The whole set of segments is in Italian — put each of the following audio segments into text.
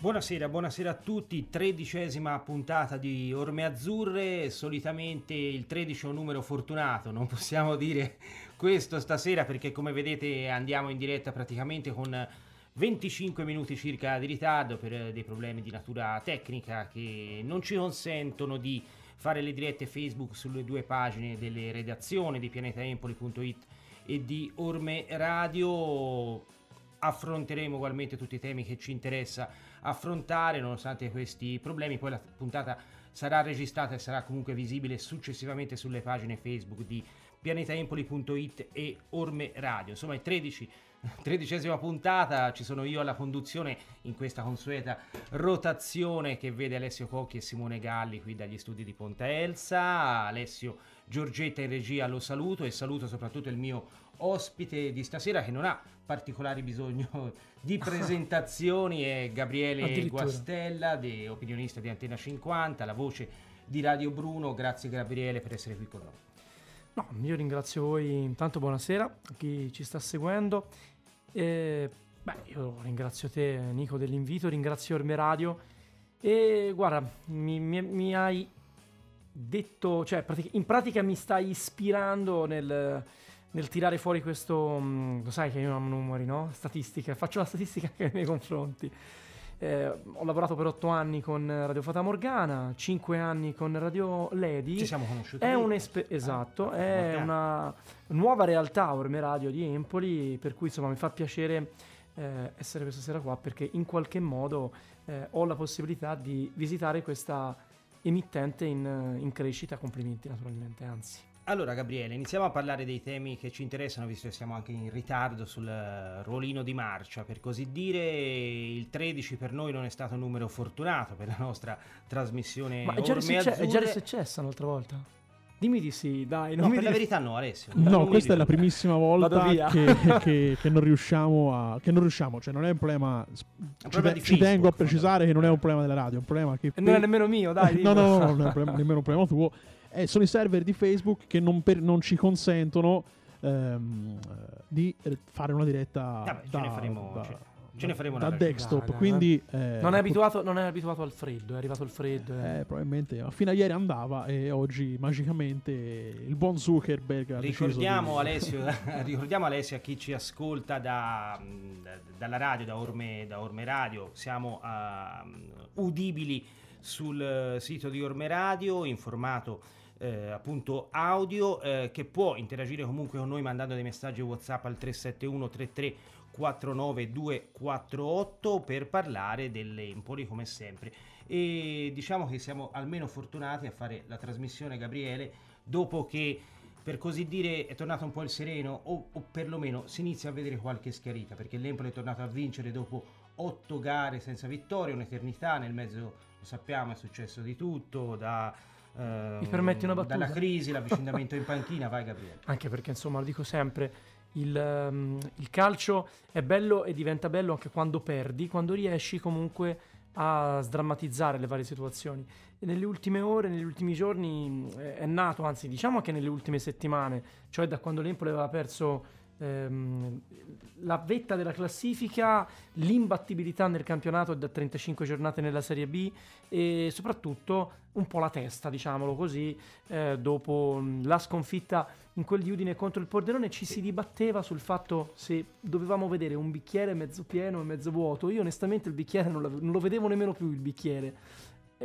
Buonasera, buonasera a tutti, tredicesima puntata di Orme Azzurre, solitamente il 13 è un numero fortunato, non possiamo dire questo stasera perché come vedete andiamo in diretta praticamente con 25 minuti circa di ritardo per dei problemi di natura tecnica che non ci consentono di fare le dirette Facebook sulle due pagine delle redazioni di pianetaempoli.it e di Orme Radio affronteremo ugualmente tutti i temi che ci interessa affrontare nonostante questi problemi. Poi la puntata sarà registrata e sarà comunque visibile successivamente sulle pagine Facebook di pianetaempoli.it e Orme Radio. Insomma, è 13 tredicesima puntata, ci sono io alla conduzione in questa consueta rotazione che vede Alessio Cocchi e Simone Galli qui dagli studi di Ponta Elsa. Alessio Giorgetta in regia lo saluto e saluto soprattutto il mio ospite di stasera che non ha particolari bisogno di presentazioni è Gabriele Guastella, de, opinionista di Antena 50, la voce di Radio Bruno. Grazie Gabriele per essere qui con noi. No, io ringrazio voi, intanto buonasera a chi ci sta seguendo. E, beh, io ringrazio te Nico dell'invito, ringrazio Orme Radio e guarda, mi, mi, mi hai detto, cioè in pratica mi stai ispirando nel, nel tirare fuori questo, mm, lo sai che io amo numeri, no? Statistica, faccio la statistica anche nei miei confronti. Eh, ho lavorato per otto anni con Radio Fata Morgana, cinque anni con Radio Lady. Ci siamo conosciuti. È un'espe- esatto, ah, è una nuova realtà Orme Radio di Empoli, per cui insomma mi fa piacere eh, essere questa sera qua perché in qualche modo eh, ho la possibilità di visitare questa emittente in, in crescita. Complimenti naturalmente, anzi. Allora Gabriele, iniziamo a parlare dei temi che ci interessano, visto che siamo anche in ritardo sul ruolino di marcia, per così dire. Il 13 per noi non è stato un numero fortunato per la nostra trasmissione. Ma è già, succe- è già successo un'altra volta? Dimmi di sì, dai. No, per la verità no, Alessio. No, questa è la primissima volta che, che, che, non riusciamo a... Che non riusciamo, cioè non è un problema... Un problema ci, Facebook, tengo a precisare che non è un problema della radio, è un problema che... E non è nemmeno mio, dai. no, no, no, no, non è nemmeno un problema tuo eh, sono i server di Facebook che non, per, non ci consentono ehm, di fare una diretta Vabbè, da, ce ne faremo, da, ce, ce ne faremo da desktop. Dai, quindi, eh, non, è abituato, non, è abituato, al freddo, è arrivato il freddo. Eh. eh probabilmente fino a ieri andava e oggi magicamente il buon Zuckerberg ricordiamo, di... Alessio, ricordiamo Alessio a chi ci ascolta da, da, dalla radio, da Orme, da Orme Radio, siamo uh, udibili sul sito di Orme Radio in formato eh, appunto audio eh, che può interagire comunque con noi mandando dei messaggi WhatsApp al 371 33 49248 per parlare dell'Empoli come sempre. E diciamo che siamo almeno fortunati a fare la trasmissione Gabriele dopo che per così dire è tornato un po' il sereno o, o perlomeno si inizia a vedere qualche schiarita perché l'Empoli è tornato a vincere dopo otto gare senza vittoria, un'eternità nel mezzo lo sappiamo è successo di tutto da mi permetti una battuta? Dalla crisi, l'avvicinamento in panchina, vai Gabriele. Anche perché insomma lo dico sempre, il, um, il, calcio è bello e diventa bello anche quando perdi, quando riesci comunque a sdrammatizzare le varie situazioni. E nelle ultime ore, negli ultimi giorni è nato, anzi diciamo che nelle ultime settimane, cioè da quando l'Empoli aveva perso ehm, la vetta della classifica, l'imbattibilità nel campionato da 35 giornate nella Serie B e soprattutto un po' la testa, diciamolo così, eh, dopo la sconfitta in quel di Udine contro il Pordenone ci si dibatteva sul fatto se dovevamo vedere un bicchiere mezzo pieno e mezzo vuoto. Io onestamente il bicchiere non, non lo vedevo nemmeno più il bicchiere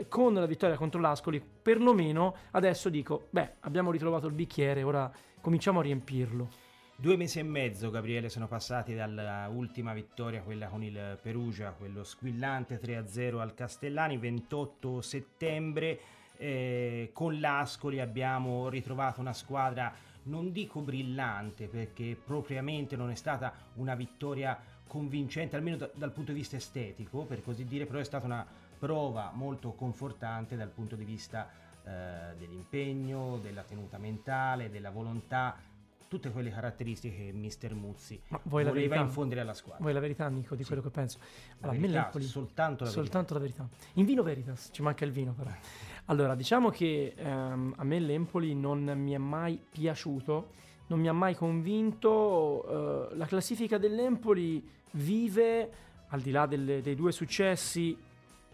con la vittoria contro l'Ascoli, perlomeno adesso dico, beh, abbiamo ritrovato il bicchiere, ora cominciamo a riempirlo. Due mesi e mezzo, Gabriele, sono passati dall'ultima vittoria, quella con il Perugia, quello squillante 3-0 al Castellani, 28 settembre. Eh, con l'Ascoli abbiamo ritrovato una squadra, non dico brillante, perché propriamente non è stata una vittoria convincente, almeno da, dal punto di vista estetico, per così dire, però è stata una prova molto confortante dal punto di vista eh, dell'impegno, della tenuta mentale, della volontà tutte quelle caratteristiche che Mister Muzzi voleva verità, infondere alla squadra. Vuoi la verità, Nico, di sì. quello che penso? Allora, la verità, soltanto la soltanto verità. la verità. In vino veritas, ci manca il vino però. Allora, diciamo che ehm, a me l'Empoli non mi è mai piaciuto, non mi ha mai convinto. Eh, la classifica dell'Empoli vive al di là delle, dei due successi,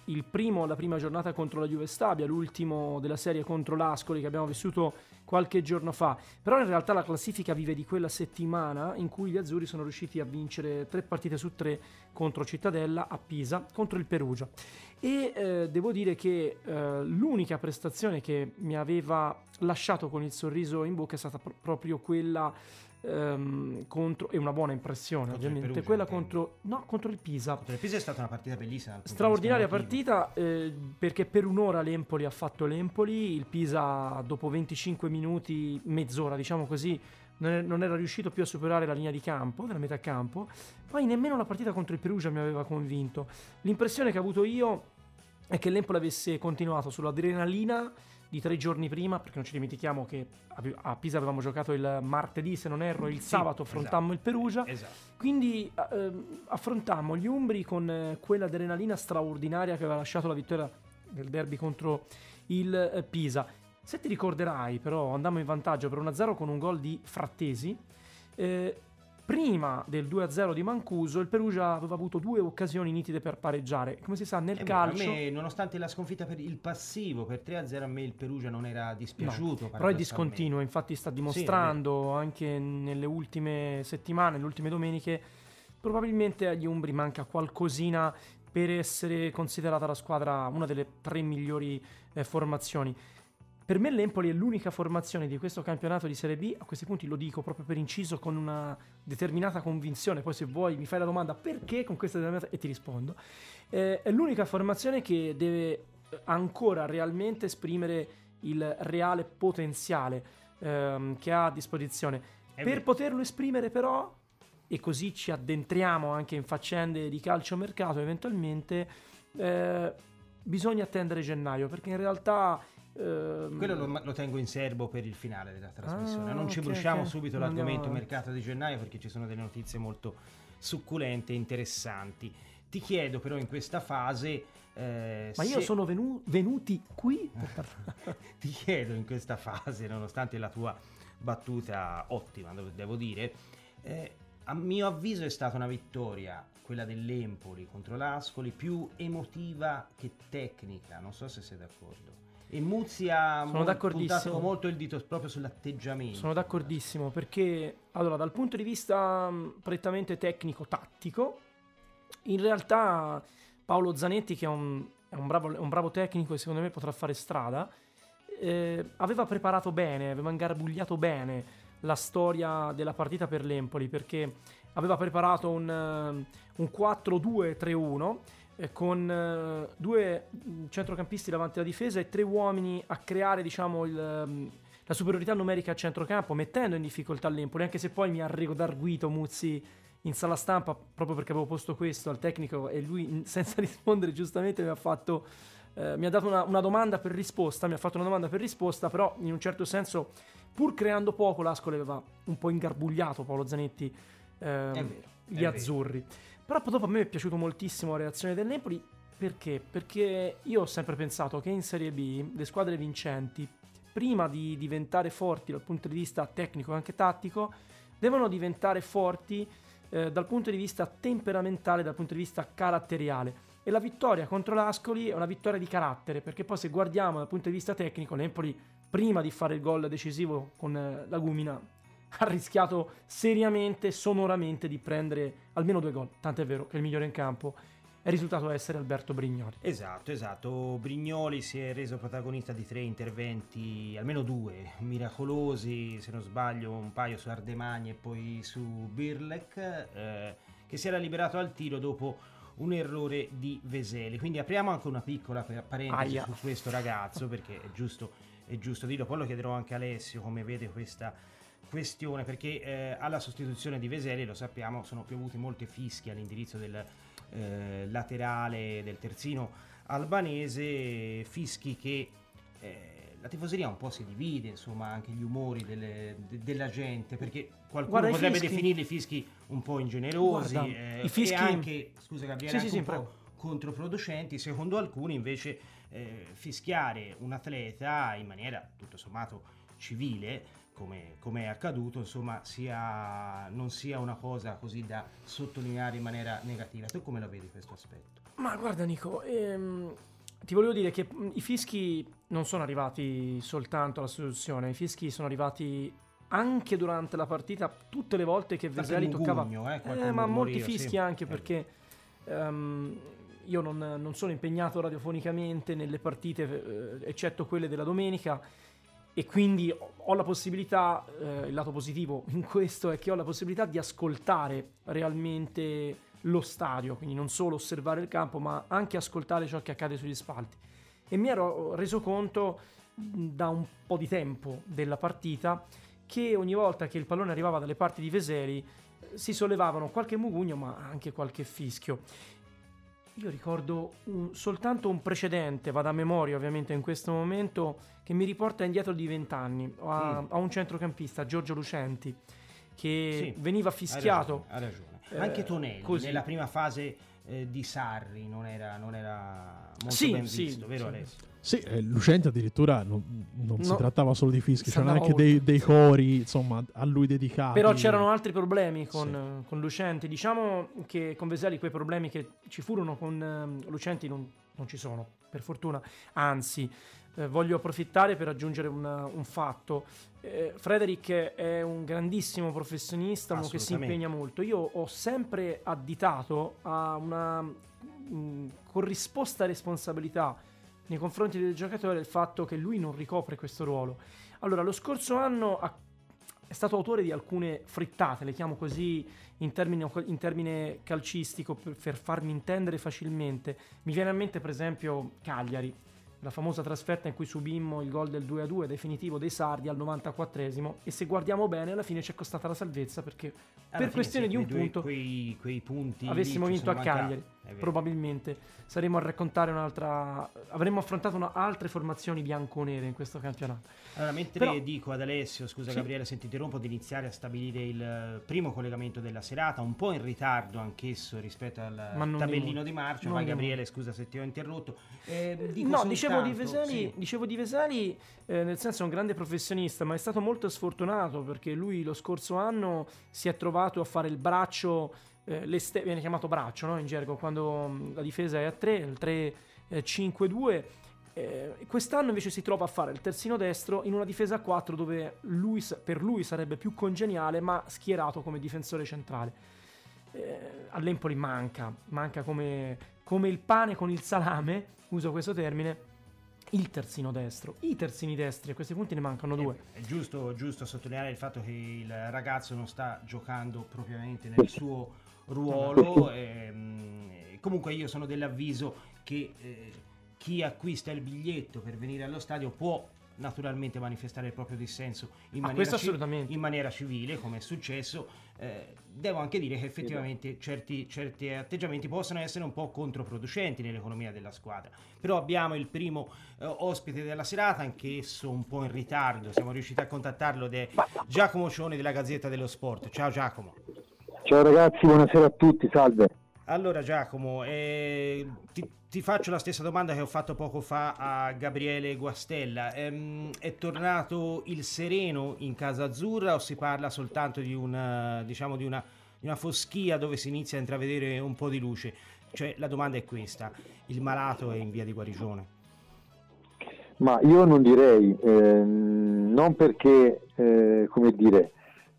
il primo la prima giornata contro la Juve Stabia, l'ultimo della serie contro l'Ascoli che abbiamo vissuto qualche giorno fa. Però in realtà la classifica vive di quella settimana in cui gli azzurri sono riusciti a vincere tre partite su tre contro Cittadella, a Pisa, contro il Perugia. E eh, devo dire che eh, l'unica prestazione che mi aveva lasciato con il sorriso in bocca è stata pr- proprio quella ehm, contro, e una buona impressione contro ovviamente, quella contro, no, contro il Pisa. Contro il Pisa è stata una partita bellissima. Straordinaria partita eh, perché per un'ora l'Empoli ha fatto l'Empoli, il Pisa dopo 25 minuti, mezz'ora diciamo così, non era riuscito più a superare la linea di campo, della metà campo, poi nemmeno la partita contro il Perugia mi aveva convinto. L'impressione che ho avuto io è che l'Empoli avesse continuato sull'adrenalina di tre giorni prima, perché non ci dimentichiamo che a Pisa avevamo giocato il martedì, se non erro, il sì, sabato affrontammo esatto, il Perugia. Esatto. Quindi eh, affrontammo gli Umbri con eh, quella adrenalina straordinaria che aveva lasciato la vittoria del derby contro il eh, Pisa. Se ti ricorderai, però, andammo in vantaggio per 1-0 con un gol di Frattesi. Eh, prima del 2-0 di Mancuso il Perugia aveva avuto due occasioni nitide per pareggiare. Come si sa, nel eh calcio... Beh, me, nonostante la sconfitta per il passivo per 3-0, a me il Perugia non era dispiaciuto. No, però è discontinuo, infatti sta dimostrando sì, anche nelle ultime settimane, nelle ultime domeniche, probabilmente agli Umbri manca qualcosina per essere considerata la squadra una delle tre migliori eh, formazioni. Per me l'Empoli è l'unica formazione di questo campionato di Serie B, a questi punti lo dico proprio per inciso con una determinata convinzione, poi se vuoi mi fai la domanda perché con questa determinata e ti rispondo. Eh, è l'unica formazione che deve ancora realmente esprimere il reale potenziale ehm, che ha a disposizione. È per vero. poterlo esprimere però, e così ci addentriamo anche in faccende di calciomercato eventualmente, eh, bisogna attendere gennaio perché in realtà Ehm, Quello lo, lo, tengo in serbo per il finale della trasmissione. Ah, non ci bruciamo okay. subito l'argomento Andiamo. mercato di gennaio perché ci sono delle notizie molto succulente e interessanti. Ti chiedo però in questa fase... Eh, Ma io sono venu- venuti qui Ti chiedo in questa fase, nonostante la tua battuta ottima, devo dire, eh, a mio avviso è stata una vittoria, quella dell'Empoli contro l'Ascoli, più emotiva che tecnica. Non so se sei d'accordo. E Muzzi ha Sono puntato molto il dito proprio sull'atteggiamento. Sono d'accordissimo perché, allora, dal punto di vista mm, prettamente tecnico-tattico, in realtà Paolo Zanetti, che è un, è un, bravo, un bravo, tecnico e secondo me potrà fare strada, eh, aveva preparato bene, aveva ingarbugliato bene la storia della partita per l'Empoli perché aveva preparato un, un 4-2-3-1 eh, con eh, due mm, centrocampisti davanti alla difesa e tre uomini a creare diciamo, il, mm, la superiorità numerica a centrocampo, mettendo in difficoltà l'Empoli, anche se poi mi ha redarguito Muzzi in sala stampa proprio perché avevo posto questo al tecnico e lui senza rispondere giustamente mi ha fatto eh, mi ha dato una, una, domanda per risposta mi ha fatto una domanda per risposta però in un certo senso pur creando poco l'Ascoli aveva un po' ingarbugliato Paolo Zanetti eh, vero, gli azzurri vero. Però dopo a me è piaciuto moltissimo la reazione del Napoli. Perché? Perché io ho sempre pensato che in Serie B le squadre vincenti, prima di diventare forti dal punto di vista tecnico e anche tattico, devono diventare forti eh, dal punto di vista temperamentale, dal punto di vista caratteriale. E la vittoria contro l'Ascoli è una vittoria di carattere, perché poi se guardiamo dal punto di vista tecnico, l'Empoli prima di fare il gol decisivo con eh, la Gumina ha rischiato seriamente, sonoramente di prendere almeno due gol. Tant'è vero che il migliore in campo è risultato essere Alberto Brignoli. Esatto, esatto. Brignoli si è reso protagonista di tre interventi, almeno due, miracolosi, se non sbaglio, un paio su Ardemagni e poi su Birlek, eh, che si era liberato al tiro dopo un errore di Veseli. Quindi apriamo anche una piccola parentesi Aia. su questo ragazzo, perché è giusto, è giusto dirlo. Poi lo chiederò anche a Alessio come vede questa questione perché eh, alla sostituzione di Veseli, lo sappiamo, sono piovuti molti fischi all'indirizzo del eh, laterale del terzino albanese, fischi che eh, la tifoseria un po' si divide, insomma, anche gli umori delle, de, della gente, perché qualcuno Guarda, potrebbe definirli fischi un po' ingenerosi Guarda, eh, i fischi... e anche, scusa Gabriele, sì, sì, un sì, po' controproducenti, secondo alcuni invece eh, fischiare un atleta in maniera tutto sommato civile come, come, è accaduto, insomma, sia, non sia una cosa così da sottolineare in maniera negativa. Tu come la vedi questo aspetto? Ma guarda Nico, ehm, ti volevo dire che i fischi non sono arrivati soltanto alla soluzione, i fischi sono arrivati anche durante la partita tutte le volte che Veseli toccava eh, eh, ma molti fischi sì. anche perché um, io non, non, sono impegnato radiofonicamente nelle partite eh, eccetto quelle della domenica e quindi ho la possibilità eh, il lato positivo in questo è che ho la possibilità di ascoltare realmente lo stadio quindi non solo osservare il campo ma anche ascoltare ciò che accade sugli spalti e mi ero reso conto da un po' di tempo della partita che ogni volta che il pallone arrivava dalle parti di Veseli si sollevavano qualche mugugno ma anche qualche fischio. Io ricordo un, soltanto un precedente, vado a memoria ovviamente in questo momento, che mi riporta indietro di vent'anni, a, mm. a un centrocampista, Giorgio Lucenti, che sì, veniva fischiato. Ha ragione. Ha ragione. Anche Tonelli, così. nella prima fase eh, di Sarri, non era, non era molto sì, ben visto, vero sì. Alessio? Sì, eh, Lucente addirittura non, non no. si trattava solo di fischi, c'erano anche dei, dei, cori insomma, a lui dedicati. Però c'erano altri problemi con, sì. con Lucenti. Diciamo che con Veseli quei problemi che ci furono con uh, Lucenti non, non, ci sono, per fortuna. Anzi, eh, voglio approfittare per aggiungere una, un fatto. Eh, Frederick è un grandissimo professionista, uno che si impegna molto. Io ho sempre additato a una mh, mm, corrisposta responsabilità nei confronti del giocatore il fatto che lui non ricopre questo ruolo. Allora, lo scorso anno ha, è stato autore di alcune frittate, le chiamo così in termine, in termine calcistico per, per farmi intendere facilmente. Mi viene a mente, per esempio, Cagliari la famosa trasferta in cui subimmo il gol del 2-2 definitivo dei Sardi al 94esimo e se guardiamo bene alla fine ci è costata la salvezza perché alla per questione di un due, punto quei, quei punti avessimo vinto a Cagliari probabilmente saremmo a raccontare un'altra avremmo affrontato una, altre formazioni bianco-nere in questo campionato. Allora mentre Però, dico ad Alessio scusa sì. Gabriele se ti interrompo di iniziare a stabilire il primo collegamento della serata un po' in ritardo anch'esso rispetto al tabellino di, di marcia vai Gabriele scusa se ti ho interrotto. Eh, no dicevo di Vesali, sì. dicevo di Vesali eh, nel senso è un grande professionista ma è stato molto sfortunato perché lui lo scorso anno si è trovato a fare il braccio eh, viene chiamato braccio no? in gergo quando mm, la difesa è a 3, il 3-5-2. Eh, quest'anno invece si trova a fare il terzino destro in una difesa a 4 dove lui, per lui sarebbe più congeniale ma schierato come difensore centrale. Eh, All'Empoli manca, manca come, come il pane con il salame, uso questo termine, il terzino destro. I terzini destri a questi punti ne mancano due. È, è giusto, giusto, sottolineare il fatto che il ragazzo non sta giocando propriamente nel suo ruolo. E, ehm, comunque io sono dell'avviso che eh, chi acquista il biglietto per venire allo stadio può naturalmente manifestare il proprio dissenso in, ah, maniera, ci- in maniera, civile, come è successo. Eh, devo anche dire che effettivamente certi, certi, atteggiamenti possono essere un po' controproducenti nell'economia della squadra. Però abbiamo il primo eh, ospite della serata, anch'esso un po' in ritardo. Siamo riusciti a contattarlo ed è Giacomo Cioni della Gazzetta dello Sport. Ciao Giacomo. Ciao ragazzi, buonasera a tutti, salve. Allora Giacomo, eh, ti, ti, faccio la stessa domanda che ho fatto poco fa a Gabriele Guastella. Ehm, è tornato il sereno in casa azzurra o si parla soltanto di una, diciamo, di una, di una foschia dove si inizia a intravedere un po' di luce? Cioè la domanda è questa, il malato è in via di guarigione? Ma io non direi, eh, non perché, eh, come dire,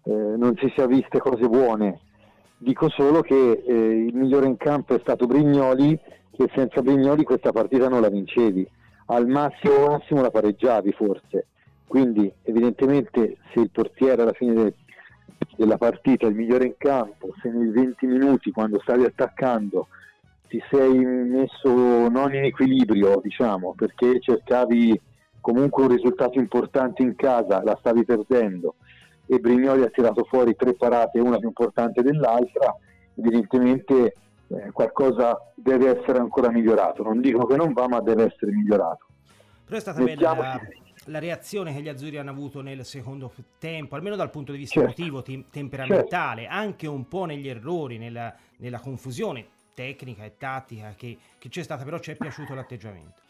eh, non si sia viste cose buone, Dico solo che eh, il migliore in campo è stato Brignoli, che senza Brignoli questa partita non la vincevi. Al massimo, massimo la pareggiavi forse. Quindi evidentemente se il portiere alla fine de- della partita è il migliore in campo, se nei 20 minuti quando stavi attaccando ti sei messo non in equilibrio, diciamo, perché cercavi comunque un risultato importante in casa, la stavi perdendo e Brignoli ha tirato fuori tre parate, una più importante dell'altra, evidentemente eh, qualcosa deve essere ancora migliorato. Non dico che non va, ma deve essere migliorato. Però è stata bella la, la, reazione che gli azzurri hanno avuto nel secondo tempo, almeno dal punto di vista certo. emotivo, te- temperamentale, certo. anche un po' negli errori, nella, nella confusione tecnica e tattica che, che, c'è stata, però ci è piaciuto l'atteggiamento.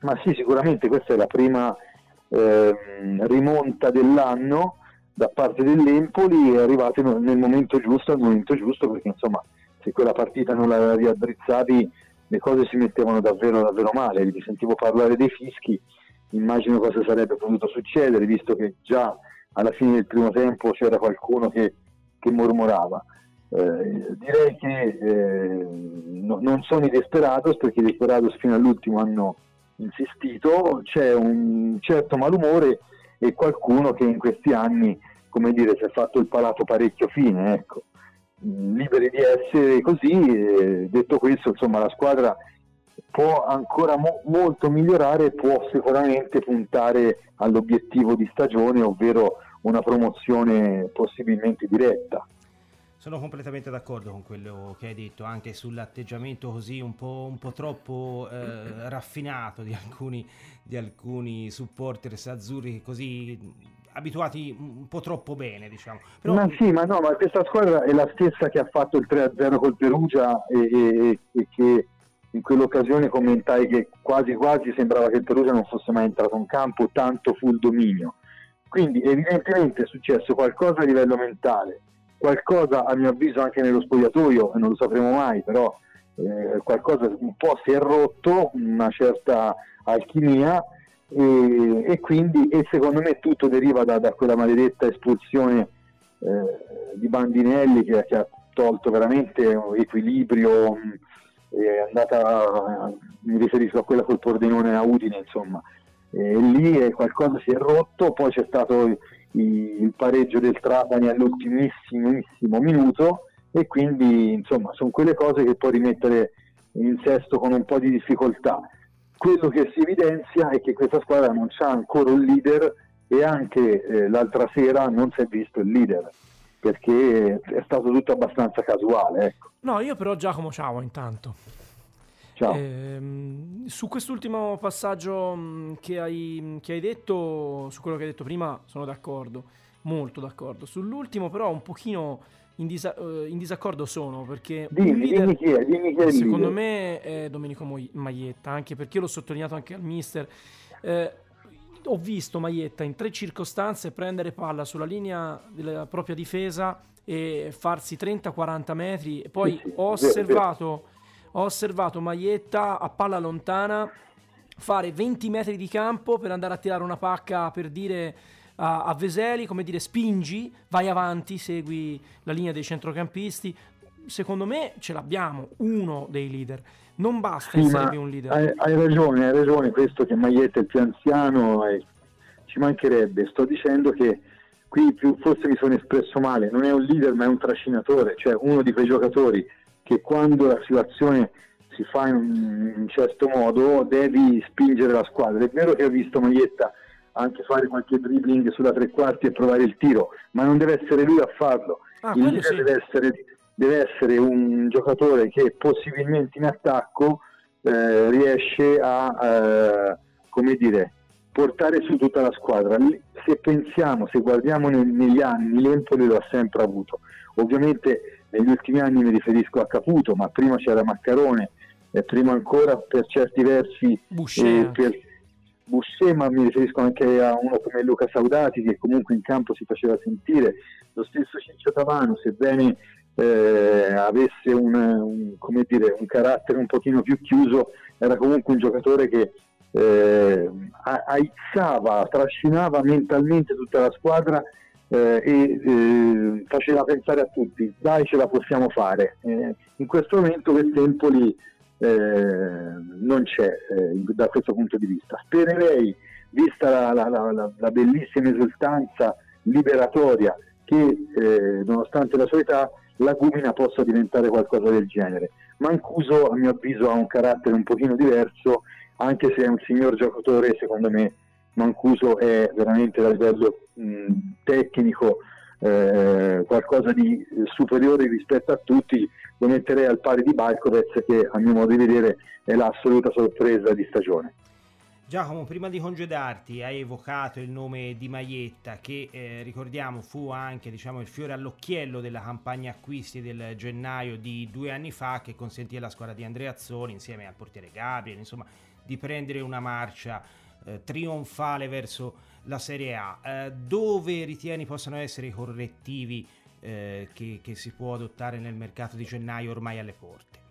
Ma sì, sicuramente questa è la prima eh, rimonta dell'anno da parte dell'Empoli è arrivato nel momento giusto, al momento giusto, perché insomma se quella partita non l'aveva riaddrizzati le cose si mettevano davvero davvero male, vi sentivo parlare dei fischi, immagino cosa sarebbe potuto succedere, visto che già alla fine del primo tempo c'era qualcuno che, che mormorava. Eh, direi che eh, no, non sono i Desperados perché i Desperados fino all'ultimo hanno insistito, c'è un certo malumore e qualcuno che in questi anni, come dire, si è fatto il palato parecchio fine, ecco. liberi di essere così. Eh, detto questo, insomma, la squadra può ancora mo- molto migliorare e può sicuramente puntare all'obiettivo di stagione, ovvero una promozione possibilmente diretta. Sono completamente d'accordo con quello che hai detto, anche sull'atteggiamento così un po', un po troppo eh, raffinato di alcuni, di alcuni supporters azzurri così abituati un po' troppo bene, diciamo. Però... Ma sì, ma no, ma questa squadra è la stessa che ha fatto il 3-0 col Perugia e, e, e che in quell'occasione commentai che quasi quasi sembrava che il Perugia non fosse mai entrato in campo, tanto fu il dominio. Quindi evidentemente è successo qualcosa a livello mentale qualcosa a mio avviso anche nello spogliatoio, non lo sapremo mai, però eh, qualcosa un po' si è rotto, una certa alchimia e, e quindi e secondo me tutto deriva da, da quella maledetta espulsione eh, di Bandinelli che, che, ha tolto veramente equilibrio, è andata, mi riferisco a quella col Pordenone a Udine, insomma, e lì qualcosa si è rotto, poi c'è stato il pareggio del Trapani all'ultimissimo minuto e quindi insomma sono quelle cose che puoi rimettere in sesto con un po' di difficoltà. Quello che si evidenzia è che questa squadra non c'ha ancora un leader e anche eh, l'altra sera non si è visto il leader perché è stato tutto abbastanza casuale. Ecco. No, io però Giacomo ciao intanto. Ciao. Eh, su quest'ultimo passaggio mm, che hai, che hai, detto, su quello che hai detto prima, sono d'accordo, molto d'accordo. Sull'ultimo, però, un pochino in, disa- eh, in disaccordo sono perché dimmi, leader, dimmi chi è, dimmi chi è secondo me è Domenico Maietta, anche perché l'ho sottolineato anche al mister. Eh, ho visto Maietta in tre circostanze prendere palla sulla linea della propria difesa e farsi 30-40 metri. E poi sì, sì, ho osservato ho osservato Maietta a palla lontana fare 20 metri di campo per andare a tirare una pacca per dire a, a Veseli, come dire spingi, vai avanti, segui la linea dei centrocampisti. Secondo me ce l'abbiamo, uno dei leader. Non basta sì, essere un leader. Hai, hai, ragione, hai ragione, questo che Maietta è il più anziano e ci mancherebbe. Sto dicendo che qui più, forse mi sono espresso male, non è un leader ma è un trascinatore, cioè uno di quei giocatori che quando la situazione si fa in un certo modo devi spingere la squadra. È vero che ho visto Maglietta anche fare qualche dribbling sulla tre quarti e provare il tiro, ma non deve essere lui a farlo. Ah, il sì. deve, essere, deve, essere, un giocatore che possibilmente in attacco eh, riesce a eh, come dire, portare su tutta la squadra. Se pensiamo, se guardiamo negli anni, l'Empoli lo ha sempre avuto. Ovviamente negli ultimi anni mi riferisco a Caputo, ma prima c'era Maccarone, e prima ancora per certi versi Boucher, per Boucher, ma mi riferisco anche a uno come Luca Saudati che comunque in campo si faceva sentire, lo stesso Ciccio Tavano, sebbene eh, avesse un, un, dire, un, carattere un pochino più chiuso, era comunque un giocatore che eh, aizzava, trascinava mentalmente tutta la squadra eh, e eh, faceva pensare a tutti, dai ce la possiamo fare. Eh, in questo momento quest'Empoli eh, non c'è eh, da questo punto di vista. Spererei, vista la, la, la, la bellissima esultanza liberatoria che eh, nonostante la sua età la Gumina possa diventare qualcosa del genere. Mancuso a mio avviso ha un carattere un pochino diverso, anche se è un signor giocatore, secondo me Mancuso è veramente a livello mh, tecnico eh, qualcosa di superiore rispetto a tutti, lo metterei al pari di Balkovec che a mio modo di vedere è l'assoluta sorpresa di stagione. Giacomo, prima di congedarti hai evocato il nome di Maietta che eh, ricordiamo fu anche diciamo, il fiore all'occhiello della campagna acquisti del gennaio di due anni fa che consentì alla squadra di Andrea Azzoni insieme al portiere Gabriel insomma, di prendere una marcia eh, trionfale verso la Serie A. Eh, dove ritieni possano essere i correttivi eh, che, che, si può adottare nel mercato di gennaio ormai alle porte?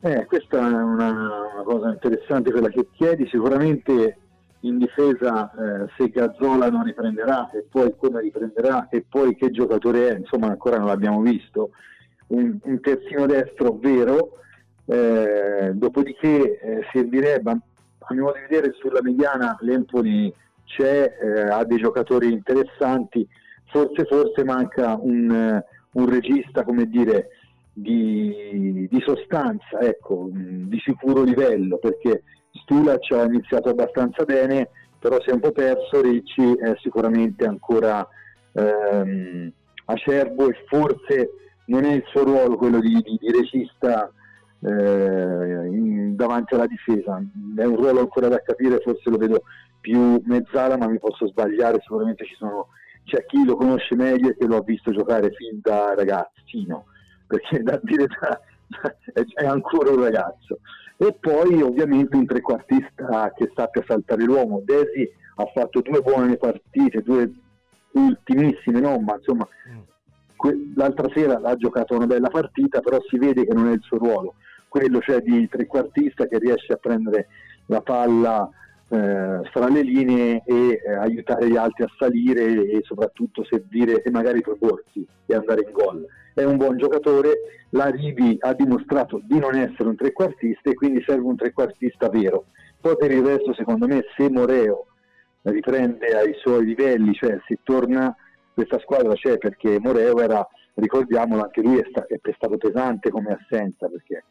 Eh, questa è una, una, cosa interessante quella che chiedi, sicuramente in difesa se Gazzola non riprenderà e poi come riprenderà e poi che giocatore è, insomma ancora non l'abbiamo visto, un, un terzino destro vero, eh, dopodiché eh, servirebbe, a mio modo di vedere sulla mediana l'Empoli c'è, eh, ha dei giocatori interessanti, forse, forse manca un, eh, un regista come dire, di, di sostanza, ecco, di sicuro livello, perché Stulac ha iniziato abbastanza bene, però si è un po' perso, Ricci è sicuramente ancora ehm, acerbo e forse non è il suo ruolo quello di, di, di regista eh, in, davanti alla difesa, è un ruolo ancora da capire, forse lo vedo più mezzala, ma mi posso sbagliare, sicuramente ci sono, c'è chi lo conosce meglio e che lo ha visto giocare fin da ragazzino, perché da dire da, è ancora un ragazzo. E poi ovviamente un trequartista che sappia saltare l'uomo. Desi ha fatto due buone partite, due ultimissime, no? ma insomma que- l'altra sera ha giocato una bella partita, però si vede che non è il suo ruolo, quello cioè di trequartista che riesce a prendere la palla eh, fra le linee e eh, aiutare gli altri a salire e soprattutto servire e magari proporsi e andare in gol. È un buon giocatore, la Rivi ha dimostrato di non essere un trequartista e quindi serve un trequartista vero. Poi per il resto secondo me se Moreo riprende ai suoi livelli, cioè se torna questa squadra c'è perché Moreo era, ricordiamolo, anche lui è, è stato pesante come assenza perché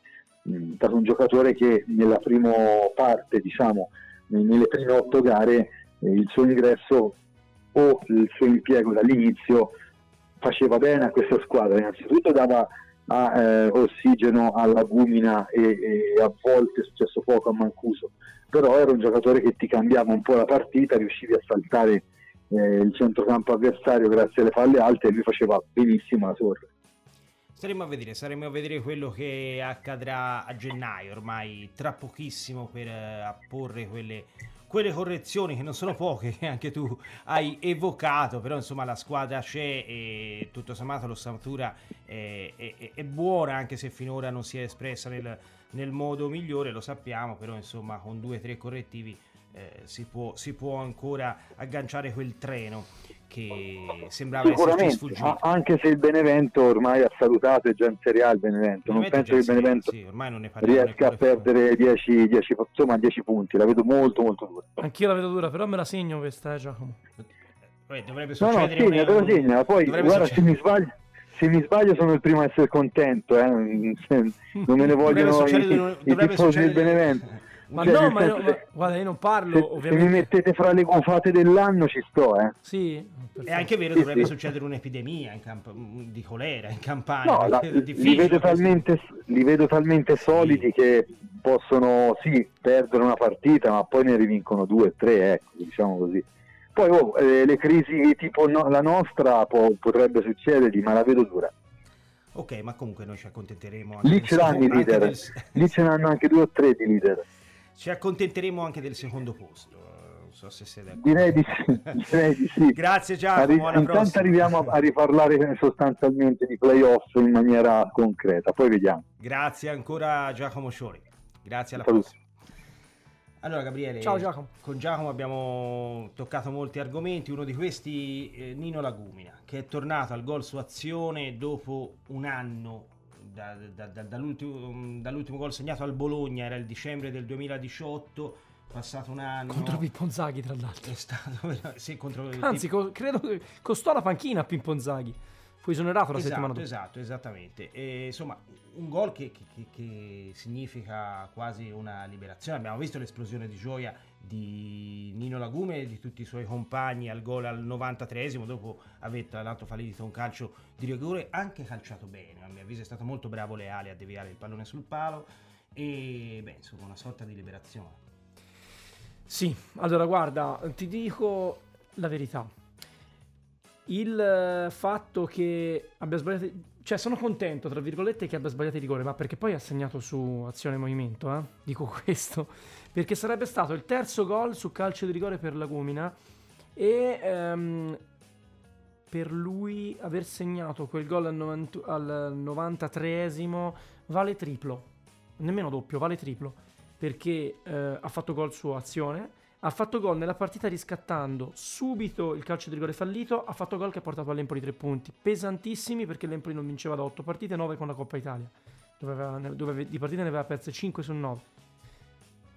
è stato un giocatore che nella prima parte diciamo nelle prime otto gare eh, il suo ingresso o il suo impiego dall'inizio faceva bene a questa squadra, innanzitutto dava a, eh, ossigeno alla Gumina e, e, a volte è successo poco a Mancuso, però era un giocatore che ti cambiava un po' la partita, riuscivi a saltare eh, il centrocampo avversario grazie alle falle alte e lui faceva benissimo la torre. Staremo a vedere, saremo a vedere quello che accadrà a gennaio, ormai tra pochissimo per uh, apporre quelle, quelle, correzioni che non sono poche, che anche tu hai evocato, però insomma la squadra c'è e tutto sommato l'ossatura è, è, è buona, anche se finora non si è espressa nel, nel modo migliore, lo sappiamo, però insomma con due o tre correttivi eh, si, può, si, può, ancora agganciare quel treno che sembrava esserci sfuggito. Anche se il Benevento ormai ha salutato è già in Serie A il Benevento, non penso che il Benevento sì, riesca a perdere 10, 10, insomma, 10 punti, la vedo molto molto dura. Anch'io la vedo dura, però me la segno questa, eh, Giacomo. Beh, dovrebbe succedere no, no, segna, un... segna. poi guarda se mi sbaglio se mi sbaglio sono il primo a essere contento, eh. non me ne vogliono i, i tifosi del Benevento. Ma cioè, no, ma, no, ma, guarda, io non parlo. Se, ovviamente. se mi mettete fra le gufate dell'anno ci sto, eh. Sì. È anche vero, dovrebbe sì. succedere un'epidemia camp- di colera in campagna. No, la, li, vedo talmente, li, vedo talmente, solidi sì. che possono sì perdere una partita, ma poi ne rivincono due o tre, ecco, diciamo così. Poi oh, eh, le crisi tipo no, la nostra può, potrebbe succedergli, ma la vedo dura. Ok, ma comunque noi ci accontenteremo. Lì ce l'hanno i leader, del... lì ce l'hanno anche due o tre di leader. Ci accontenteremo anche del secondo posto. Non so se sei d'accordo. Direi di sì. Direi di sì. Grazie Giacomo. Arri- intanto prossima. arriviamo a, a riparlare sostanzialmente di playoff in maniera concreta, poi vediamo. Grazie ancora Giacomo Scioli. Grazie alla Saluti. prossima. Allora Gabriele, Ciao, Giacomo. con Giacomo abbiamo toccato molti argomenti, uno di questi eh, Nino Lagumina, che è tornato al gol su azione dopo un anno da, da, da, dall'ultimo, dall'ultimo gol segnato al Bologna, era il dicembre del 2018, passato un anno. Contro Pipponzaghi, tra l'altro. È stato, sì, contro Anzi, co- credo che costò la panchina a Pipponzaghi. Fu esonerato la esatto, settimana dopo. Esatto, esattamente. E, insomma, un gol che, che, che, significa quasi una liberazione. Abbiamo visto l'esplosione di gioia di Nino Lagume e di tutti i suoi compagni al gol al 93esimo, dopo aver tra l'altro fallito un calcio di rigore, anche calciato bene. A mio avviso è stato molto bravo Leale a deviare il pallone sul palo e, beh, insomma, una sorta di liberazione. Sì, allora guarda, ti dico la verità il fatto che abbia sbagliato, cioè sono contento tra virgolette che abbia sbagliato il rigore, ma perché poi ha segnato su azione movimento, eh? dico questo, perché sarebbe stato il terzo gol su calcio di rigore per Lagumina e ehm, per lui aver segnato quel gol al, 90, al 93esimo vale triplo, nemmeno doppio, vale triplo, perché eh, ha fatto gol su azione, ha fatto gol nella partita riscattando subito il calcio di rigore fallito, ha fatto gol che ha portato all'Empoli tre punti, pesantissimi perché l'Empoli non vinceva da 8 partite, 9 con la Coppa Italia, dove, aveva, dove di partite ne aveva perse 5 su 9.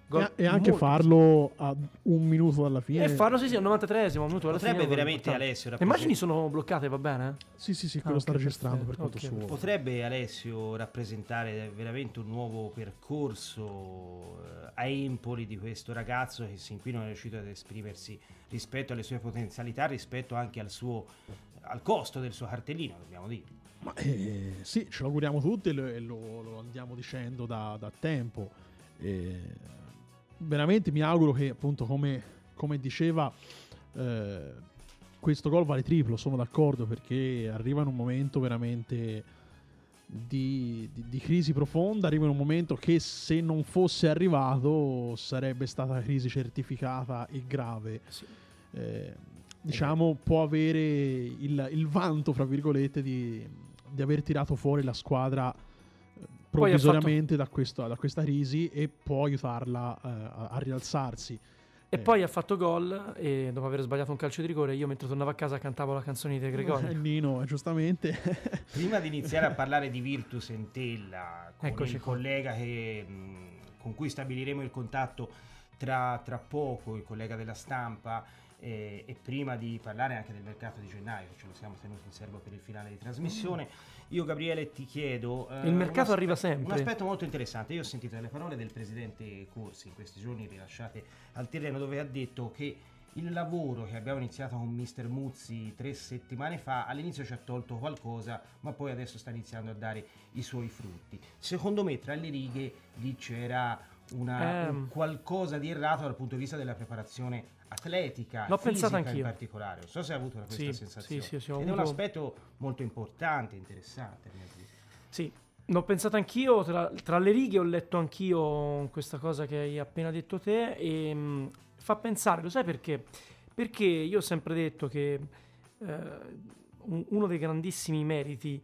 Gol e anche farlo a un minuto dalla fine. E farlo, sì, sì, al 93esimo minuto. Potrebbe fine, veramente Alessio. Le immagini sono bloccate, va bene? Sì, sì, sì, quello ah, sta registrando per conto okay. suo. Potrebbe Alessio rappresentare veramente un nuovo percorso eh, a Empoli di questo ragazzo che sin qui non è riuscito ad esprimersi rispetto alle sue potenzialità, rispetto anche al suo al costo del suo cartellino, dobbiamo dire. Ma eh, sì, ce lo auguriamo tutti e lo, lo, lo andiamo dicendo da, da tempo. Eh, veramente mi auguro che, appunto, come, come diceva, eh, questo gol vale triplo. Sono d'accordo perché arriva in un momento veramente di, di, di, crisi profonda. Arriva in un momento che, se non fosse arrivato, sarebbe stata crisi certificata e grave. Sì. Eh, diciamo, può avere il, il vanto, fra virgolette, di, di aver tirato fuori la squadra provvisoriamente fatto... da, questo, da, questa crisi e può aiutarla uh, a, a, rialzarsi. E eh. poi ha fatto gol e dopo aver sbagliato un calcio di rigore io mentre tornavo a casa cantavo la canzone di De Gregorio. Il Nino, giustamente. Prima di iniziare a parlare di Virtus Entella con Eccoci il qua. collega che, mh, con cui stabiliremo il contatto tra, tra poco, il collega della stampa, e, e, prima di parlare anche del mercato di gennaio, ce lo siamo tenuti in serbo per il finale di trasmissione, io Gabriele ti chiedo... Eh, il mercato arriva sempre. Un aspetto molto interessante, io ho sentito le parole del presidente Corsi in questi giorni rilasciate al terreno dove ha detto che il lavoro che abbiamo iniziato con Mister Muzzi tre settimane fa all'inizio ci ha tolto qualcosa, ma poi adesso sta iniziando a dare i suoi frutti. Secondo me tra le righe lì c'era una, um, qualcosa di errato dal punto di vista della preparazione atletica, L'ho pensato anch'io. in particolare. Non so se hai avuto questa sì, sensazione. Sì, sì, sì, Ed avuto... è un aspetto molto importante, interessante. Sì, l'ho pensato anch'io, tra, tra, le righe ho letto anch'io questa cosa che hai appena detto te e mh, mm, fa pensare, lo sai perché? Perché io ho sempre detto che eh, uno dei grandissimi meriti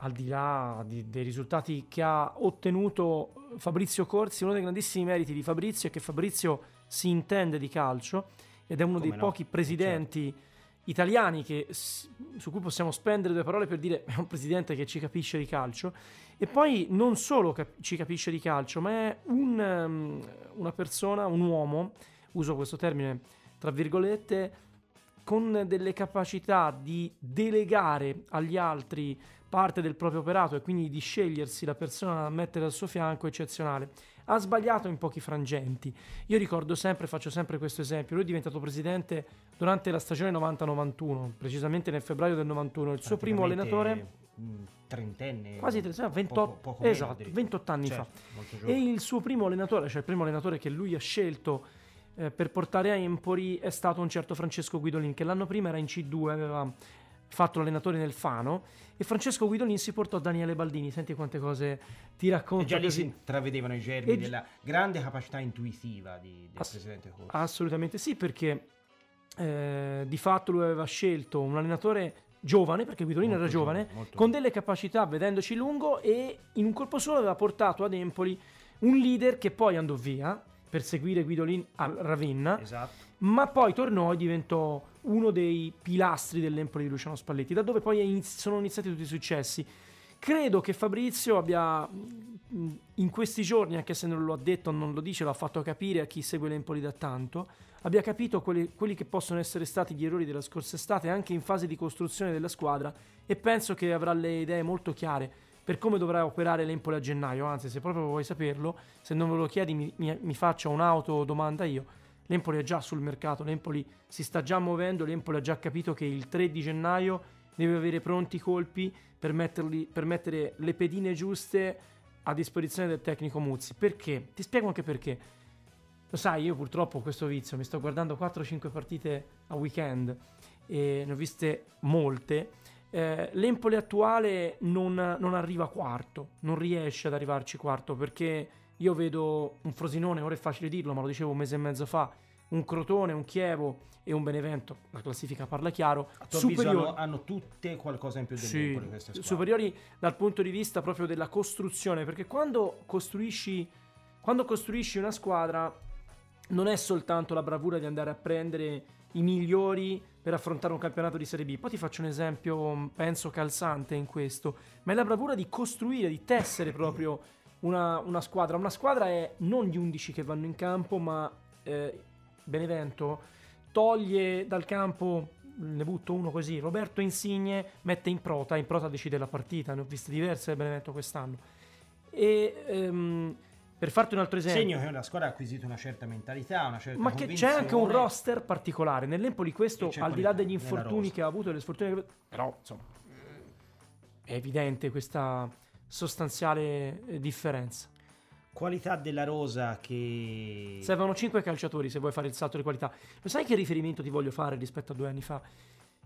al di là di, dei risultati che ha ottenuto Fabrizio Corsi, uno dei grandissimi meriti di Fabrizio è che Fabrizio si intende di calcio ed è uno Come dei no? pochi presidenti certo. italiani che, su cui possiamo spendere due parole per dire è un presidente che ci capisce di calcio e poi non solo cap- ci capisce di calcio ma è un, um, una persona, un uomo, uso questo termine tra virgolette, con delle capacità di delegare agli altri parte del proprio operato e quindi di scegliersi la persona da mettere al suo fianco eccezionale. Ha sbagliato in pochi frangenti. Io ricordo sempre, faccio sempre questo esempio, lui è diventato presidente durante la stagione 90-91, precisamente nel febbraio del 91. Il suo primo allenatore trentenne quasi 30, 28, poco, poco esatto, 28 anni certo, fa e il suo primo allenatore cioè il primo allenatore che lui ha scelto eh, per portare a Empoli è stato un certo Francesco Guidolin che l'anno prima era in C2 aveva fatto l'allenatore nel Fano e Francesco Guidolin si portò Daniele Baldini. Senti quante cose ti racconto e già lì si intravedevano i germi e della grande capacità intuitiva di, del ass- presidente Corsi assolutamente sì perché eh, di fatto lui aveva scelto un allenatore giovane, perché Guidolin era giovane, giovane con delle capacità vedendoci lungo e in un colpo solo aveva portato ad Empoli un leader che poi andò via per seguire Guidolin a Ravenna, esatto. Ma poi tornò e diventò uno dei pilastri dell'Empoli di Luciano Spalletti, da dove poi sono iniziati tutti i successi. Credo che Fabrizio abbia in questi giorni, anche se non lo ha detto, non lo dice, l'ha fatto capire a chi segue l'Empoli da tanto, abbia capito quelli, quelli, che possono essere stati gli errori della scorsa estate anche in fase di costruzione della squadra e penso che avrà le idee molto chiare per come dovrà operare l'Empoli a gennaio. Anzi, se proprio vuoi saperlo, se non me lo chiedi, mi, mi, mi faccio un'autodomanda io. L'Empoli è già sul mercato, l'Empoli si sta già muovendo, l'Empoli ha già capito che il 3 di gennaio deve avere pronti i colpi per, metterli, per mettere le pedine giuste a disposizione del tecnico Muzzi. Perché? Ti spiego anche perché. Lo sai, io purtroppo ho questo vizio, mi sto guardando 4-5 partite a weekend e ne ho viste molte eh, L'Empoli attuale non, non, arriva quarto, non riesce ad arrivarci quarto perché io vedo un Frosinone, ora è facile dirlo, ma lo dicevo un mese e mezzo fa, un Crotone, un Chievo e un Benevento, la classifica parla chiaro, superiori, hanno, hanno tutte qualcosa in più del sì, Napoli queste squadre. superiori dal punto di vista proprio della costruzione, perché quando costruisci, quando costruisci una squadra non è soltanto la bravura di andare a prendere i migliori per affrontare un campionato di Serie B. Poi ti faccio un esempio, penso calzante in questo, ma è la bravura di costruire, di tessere proprio una, una squadra. Una squadra è non gli 11 che vanno in campo, ma eh, Benevento toglie dal campo, ne butto uno così, Roberto Insigne mette in prota, in prota decide la partita, ne ho viste diverse del Benevento quest'anno. E ehm, per farti un altro esempio... Segno che la squadra ha acquisito una certa mentalità, una certa Ma che c'è anche un roster particolare. Nell'Empoli questo, al di là degli infortuni che ha avuto e le sfortune che Però, insomma, è evidente questa sostanziale eh, differenza. Qualità della rosa che... Servono 5 calciatori se vuoi fare il salto di qualità. Lo sai che riferimento ti voglio fare rispetto a due anni fa?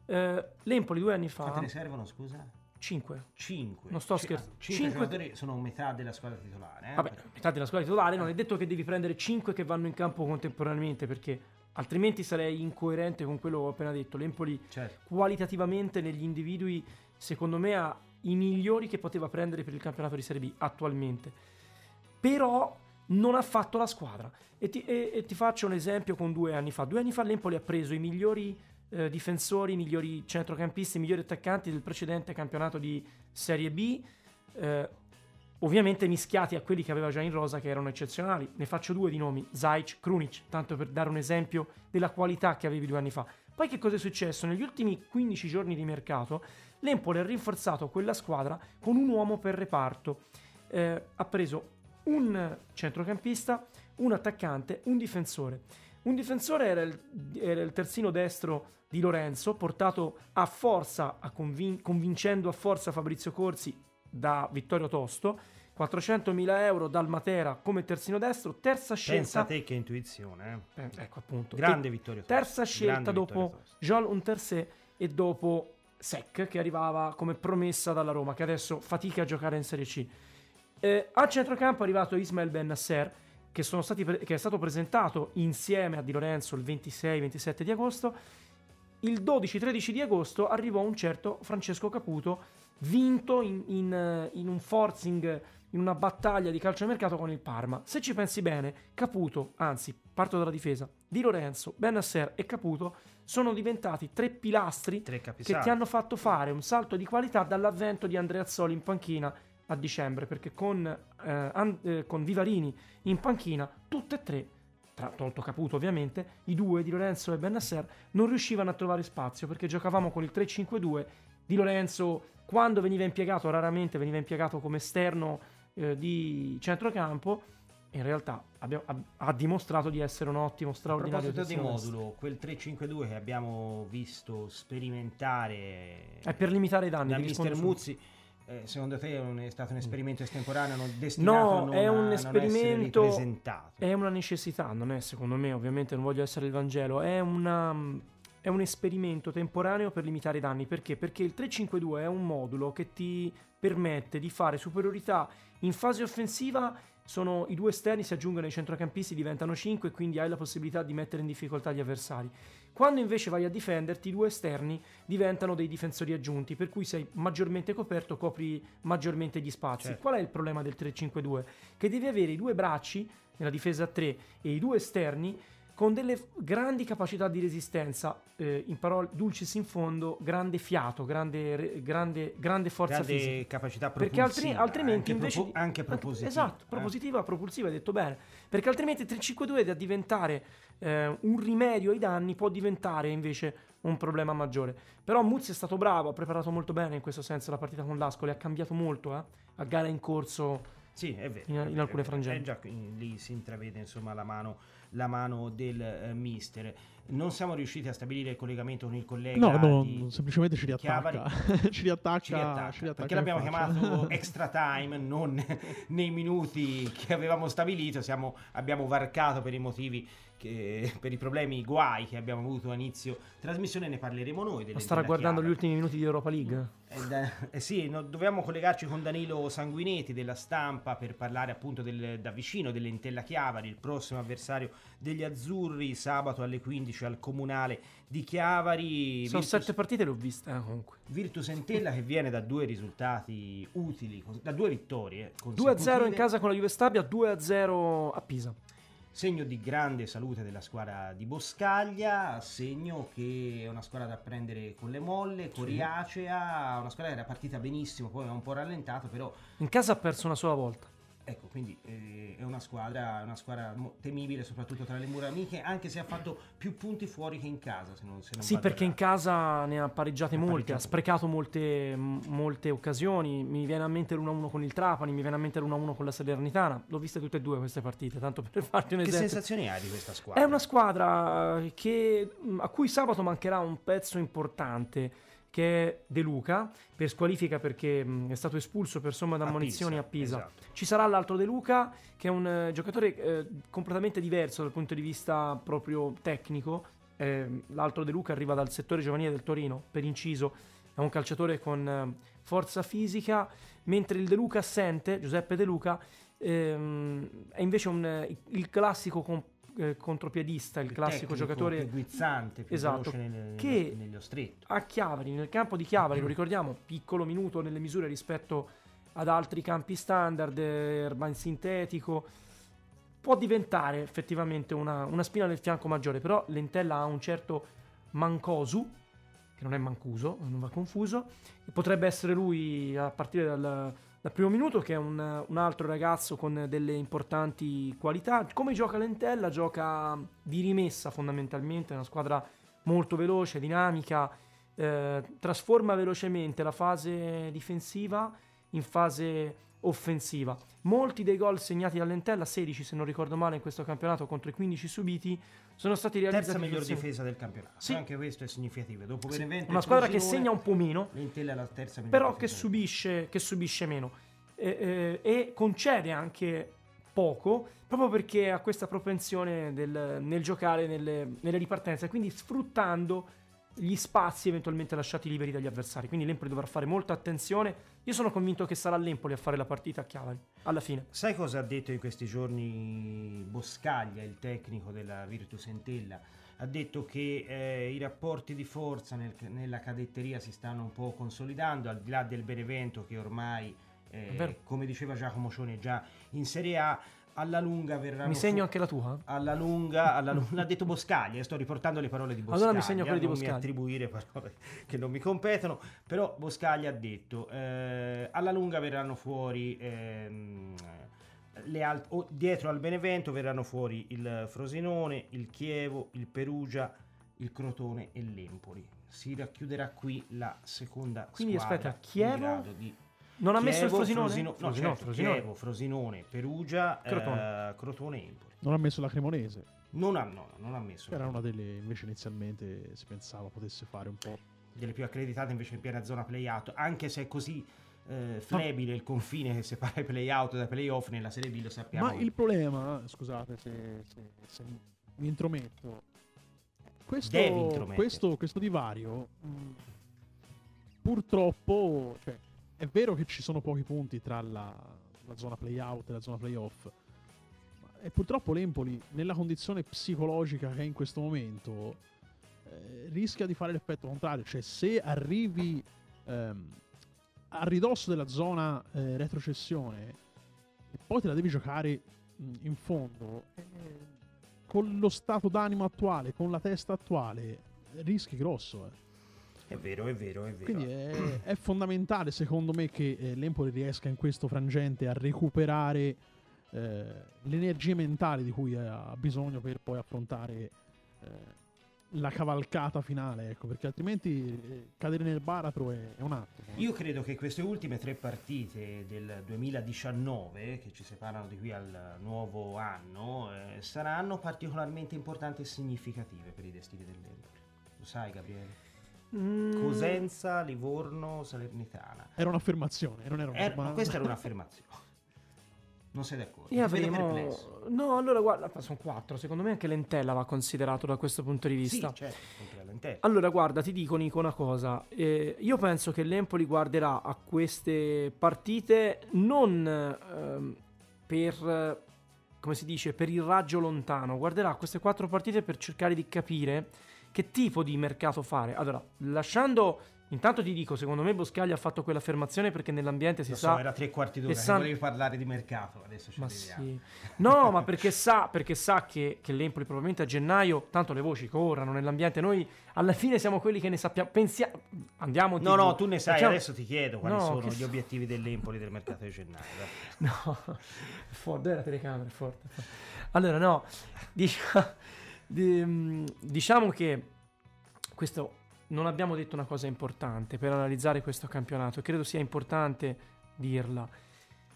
Eh, L'Empoli due anni Quante fa... ne servono, scusa? 5. 5. Non sto scherzando. 5 Cinque- giocatori sono metà della squadra titolare. Eh? Vabbè, metà della squadra titolare non è detto che devi prendere 5 che vanno in campo contemporaneamente perché altrimenti sarei incoerente con quello che ho appena detto. L'Empoli Certo. qualitativamente negli individui, secondo me, ha i migliori che poteva prendere per il campionato di Serie B attualmente. Però non ha fatto la squadra. E ti, e- e ti faccio un esempio con due anni fa. Due anni fa l'Empoli ha preso i migliori eh, difensori, i migliori centrocampisti, i migliori attaccanti del precedente campionato di Serie B. eh, ovviamente mischiati a quelli che aveva già in rosa che erano eccezionali. Ne faccio due di nomi, Zaic, Krunic, tanto per dare un esempio della qualità che avevi due anni fa. Poi che cosa è successo? Negli ultimi 15 giorni di mercato l'Empoli ha rinforzato quella squadra con un uomo per reparto. Eh, ha preso un centrocampista, un attaccante, un difensore. Un difensore era il, era il terzino destro di Lorenzo, portato a forza, a convin- convincendo a forza Fabrizio Corsi da Vittorio Tosto. 400.000 euro dal Matera come terzino destro, terza Pensa scelta. a te che intuizione. eh. Eh, ecco appunto. Grande Vittorio Tosti, Terza scelta grande dopo. Joel Unterse e dopo Sec che arrivava come promessa dalla Roma, che adesso fatica a giocare in Serie C. Eh, al centrocampo è arrivato Ismael Ben Nasser, che, pre- che è stato presentato insieme a Di Lorenzo il 26-27 di agosto. Il 12-13 di agosto arrivò un certo Francesco Caputo, vinto in, in, in un forcing, in una battaglia di calciomercato con il Parma. Se ci pensi bene, Caputo, anzi, parto dalla difesa, Di Lorenzo, Benasser e Caputo sono diventati tre pilastri Tre che ti hanno fatto fare un salto di qualità dall'avvento di Andrea Azzoli in panchina a dicembre, perché con, eh, An- eh, con Vivarini in panchina, tutte e tre, tra, tolto Caputo ovviamente, i due di Lorenzo e Benasser non riuscivano a trovare spazio perché giocavamo con il 3-5-2. Di Lorenzo, quando veniva impiegato, raramente veniva impiegato come esterno eh, di centrocampo. In realtà abbiamo- ha, ha dimostrato di essere un ottimo, A straordinario proposito di modulo, quel 3-5-2 che abbiamo visto sperimentare È per limitare i danni. da Mister. Muzzi, eh, secondo te è, un- è stato un esperimento estemporaneo destinato No, a è un a esperimento-? È una necessità, non è secondo me, ovviamente non voglio essere il Vangelo, è, una, è un esperimento temporaneo per limitare i danni. Perché? Perché il 352 è un modulo che ti permette di fare superiorità in fase offensiva. Sono i due esterni, si aggiungono ai centrocampisti, diventano 5 e quindi hai la possibilità di mettere in difficoltà gli avversari. Quando invece vai a difenderti, i due esterni diventano dei difensori aggiunti, per cui sei maggiormente coperto, copri maggiormente gli spazi. Certo. Qual è il problema del 3-5-2? Che devi avere i due bracci nella difesa a 3 e i due esterni con delle grandi capacità di resistenza, eh, in parole dulcis in fondo, grande fiato, grande, re- grande, grande forza Grande fisica. capacità Perché altri- propulsiva, altrimenti anche invece propo- anche propositiva. Esatto, eh. propositiva, propulsiva, hai detto bene. Perché altrimenti il 3-5-2 da diventare eh, un rimedio ai danni può diventare invece un problema maggiore. Però Muzzi è stato bravo, ha preparato molto bene in questo senso la partita con l'Ascoli, ha cambiato molto eh, a gara in corso. Sì, è vero. in- in alcune frangenti. Già, lì si intravede insomma la mano, la mano del eh, mister. Non siamo riusciti a stabilire il collegamento con il collega. No, no, di- semplicemente ci riattacca. ci riattacca, ci riattacca, ci riattacca perché l'abbiamo faccia. chiamato extra time, non nei minuti che avevamo stabilito. Siamo- abbiamo varcato per i motivi che, per i problemi i guai che abbiamo avuto a inizio trasmissione ne parleremo noi. Ma starà guardando gli ultimi minuti di Europa League? Eh, eh sì, no, dobbiamo collegarci con Danilo Sanguinetti della stampa per parlare appunto del, da vicino dell'Entella Chiavari, il prossimo avversario degli Azzurri, sabato alle 15 al Comunale di Chiavari. Sono Virtus, sette partite, le ho viste eh, comunque. Virtus Entella che viene da due risultati utili, da due vittorie. 2-0 in casa con la Juve Stabia, 2-0 a Pisa segno di grande salute della squadra di Boscaglia, segno che è una squadra da prendere con le molle, coriacea, una squadra che era partita benissimo, poi ha un po' rallentato, però... In casa ha perso una sola volta. Ecco, quindi eh, è una squadra, una squadra temibile soprattutto tra le mura amiche, anche se ha fatto più punti fuori che in casa. Se non, se non sì, perché in casa ne ha pareggiate molte, pareggiato. ha sprecato molte, molte, occasioni. Mi viene a mente l'1-1 con il Trapani, mi viene a mente l'1-1 con la Salernitana. L'ho viste tutte e due queste partite, tanto per farti un esempio. Che sensazioni hai di questa squadra? È una squadra che, a cui sabato mancherà un pezzo importante che è De Luca, per squalifica perché mh, è stato espulso per somma d'ammonizioni a Pisa. A Pisa. Esatto. Ci sarà l'altro De Luca, che è un uh, giocatore uh, completamente diverso dal punto di vista proprio tecnico. Eh, l'altro De Luca arriva dal settore giovanile del Torino, per inciso, è un calciatore con uh, forza fisica, mentre il De Luca assente, Giuseppe De Luca, ehm, è invece un, il classico comp- eh, contropiedista, il, il classico giocatore più guizzante, più esatto, nel, che nello stretto. A Chiavari, nel campo di Chiavari, lo ricordiamo, piccolo minuto nelle misure rispetto ad altri campi standard, erba in sintetico, può diventare effettivamente una, una spina nel fianco maggiore, però l'Entella ha un certo Mancosu, che non è Mancuso, non va confuso, potrebbe essere lui a partire dal dal primo minuto che è un, un, altro ragazzo con delle importanti qualità. Come gioca Lentella? Gioca di rimessa fondamentalmente, è una squadra molto veloce, dinamica, eh, trasforma velocemente la fase difensiva in fase offensiva. Molti dei gol segnati dall'Entella, 16 se non ricordo male in questo campionato contro i 15 subiti, sono stati realizzati. Terza miglior difesa del campionato. Sì. Anche questo è significativo. Dopo sì. Una squadra che segna un po' meno, l'Entella è la terza miglior però che subisce, che subisce, meno eh, eh, e concede anche poco proprio perché ha questa propensione del, nel giocare nelle, nelle ripartenze, quindi sfruttando gli spazi eventualmente lasciati liberi dagli avversari. Quindi l'Empoli dovrà fare molta attenzione. Io sono convinto che sarà l'Empoli a fare la partita a Chiavari alla fine. Sai cosa ha detto in questi giorni Boscaglia, il tecnico della Virtus Entella? Ha detto che eh, i rapporti di forza nel, nella cadetteria si stanno un po' consolidando, al di là del Benevento che ormai, eh, come diceva Giacomo Cione, già in Serie A alla lunga verranno. Mi segno fu- anche la tua? Alla lunga, alla lunga l'ha detto Boscaglia, sto riportando le parole di Boscaglia. Allora mi segno quelle di Boscaglia. Non mi attribuire parole che non mi competono, però Boscaglia ha detto eh, alla lunga verranno fuori ehm, alt- o dietro al Benevento verranno fuori il Frosinone, il Chievo, il Perugia, il Crotone e l'Empoli. Si racchiuderà qui la seconda Quindi aspetta, Chievo di non ha messo il Frosinone? Frosino, no, Frosinone, certo, Frosinone. Chievo, Frosinone, Perugia, Crotone, eh, Crotone Empoli. Non ha messo la Cremonese. Non ha, no, non ha messo. Era una delle invece inizialmente si pensava potesse fare un po'. Delle più accreditate invece in piena zona play-out, anche se è così eh, flebile il confine che separa i play-out dai play-off nella Serie B, lo sappiamo. Ma il problema, scusate se, se, se mi intrometto, questo, questo, questo divario mh, purtroppo... Cioè, è vero che ci sono pochi punti tra la, la zona playout e la zona playoff, e purtroppo l'Empoli, nella condizione psicologica che è in questo momento, eh, rischia di fare l'effetto contrario. Cioè, se arrivi ehm, a ridosso della zona eh, retrocessione e poi te la devi giocare mh, in fondo, eh, con lo stato d'animo attuale, con la testa attuale, rischi grosso. È vero, è vero, è vero. Quindi è, è fondamentale secondo me che eh, l'Empoli riesca in questo frangente a recuperare eh, le energie mentali di cui ha bisogno per poi affrontare eh, la cavalcata finale, ecco, perché altrimenti eh, cadere nel baratro è, è, un attimo. Io credo che queste ultime tre partite del 2019, che ci separano di qui al nuovo anno, eh, saranno particolarmente importanti e significative per i destini dell'Empoli. Lo sai, Gabriele? Mm. Cosenza, Livorno, Salernitana. Era un'affermazione, non era una era, Questa era un'affermazione. Non sei d'accordo? E Ti avremo... No, allora guarda, sono quattro. Secondo me anche Lentella va considerato da questo punto di Sì, vista. certo, contro la lentella. Allora, guarda, ti dico Nico una cosa. Eh, io penso che l'Empoli guarderà a queste partite non ehm, per, come si dice, per il raggio lontano. Guarderà a queste quattro partite per cercare di capire che tipo di mercato fare. Allora, lasciando... Intanto ti dico, secondo me Boscaglia ha fatto quell'affermazione perché nell'ambiente si Lo sa... so, era tre quarti d'ora e che sa- volevi parlare di mercato, adesso ci Ma sì. No, ma perché sa, perché sa che, che l'Empoli probabilmente a gennaio, tanto le voci corrono nell'ambiente, noi alla fine siamo quelli che ne sappiamo, pensiamo, andiamo No, TV. no, tu ne sai, Facciamo- adesso ti chiedo quali No, sono gli so- obiettivi dell'Empoli del mercato di gennaio. No, forte, dove è la telecamera? Forte. Allora, no, dicia- di- mm, diciamo che questo non abbiamo detto una cosa importante per analizzare questo campionato e credo sia importante dirla.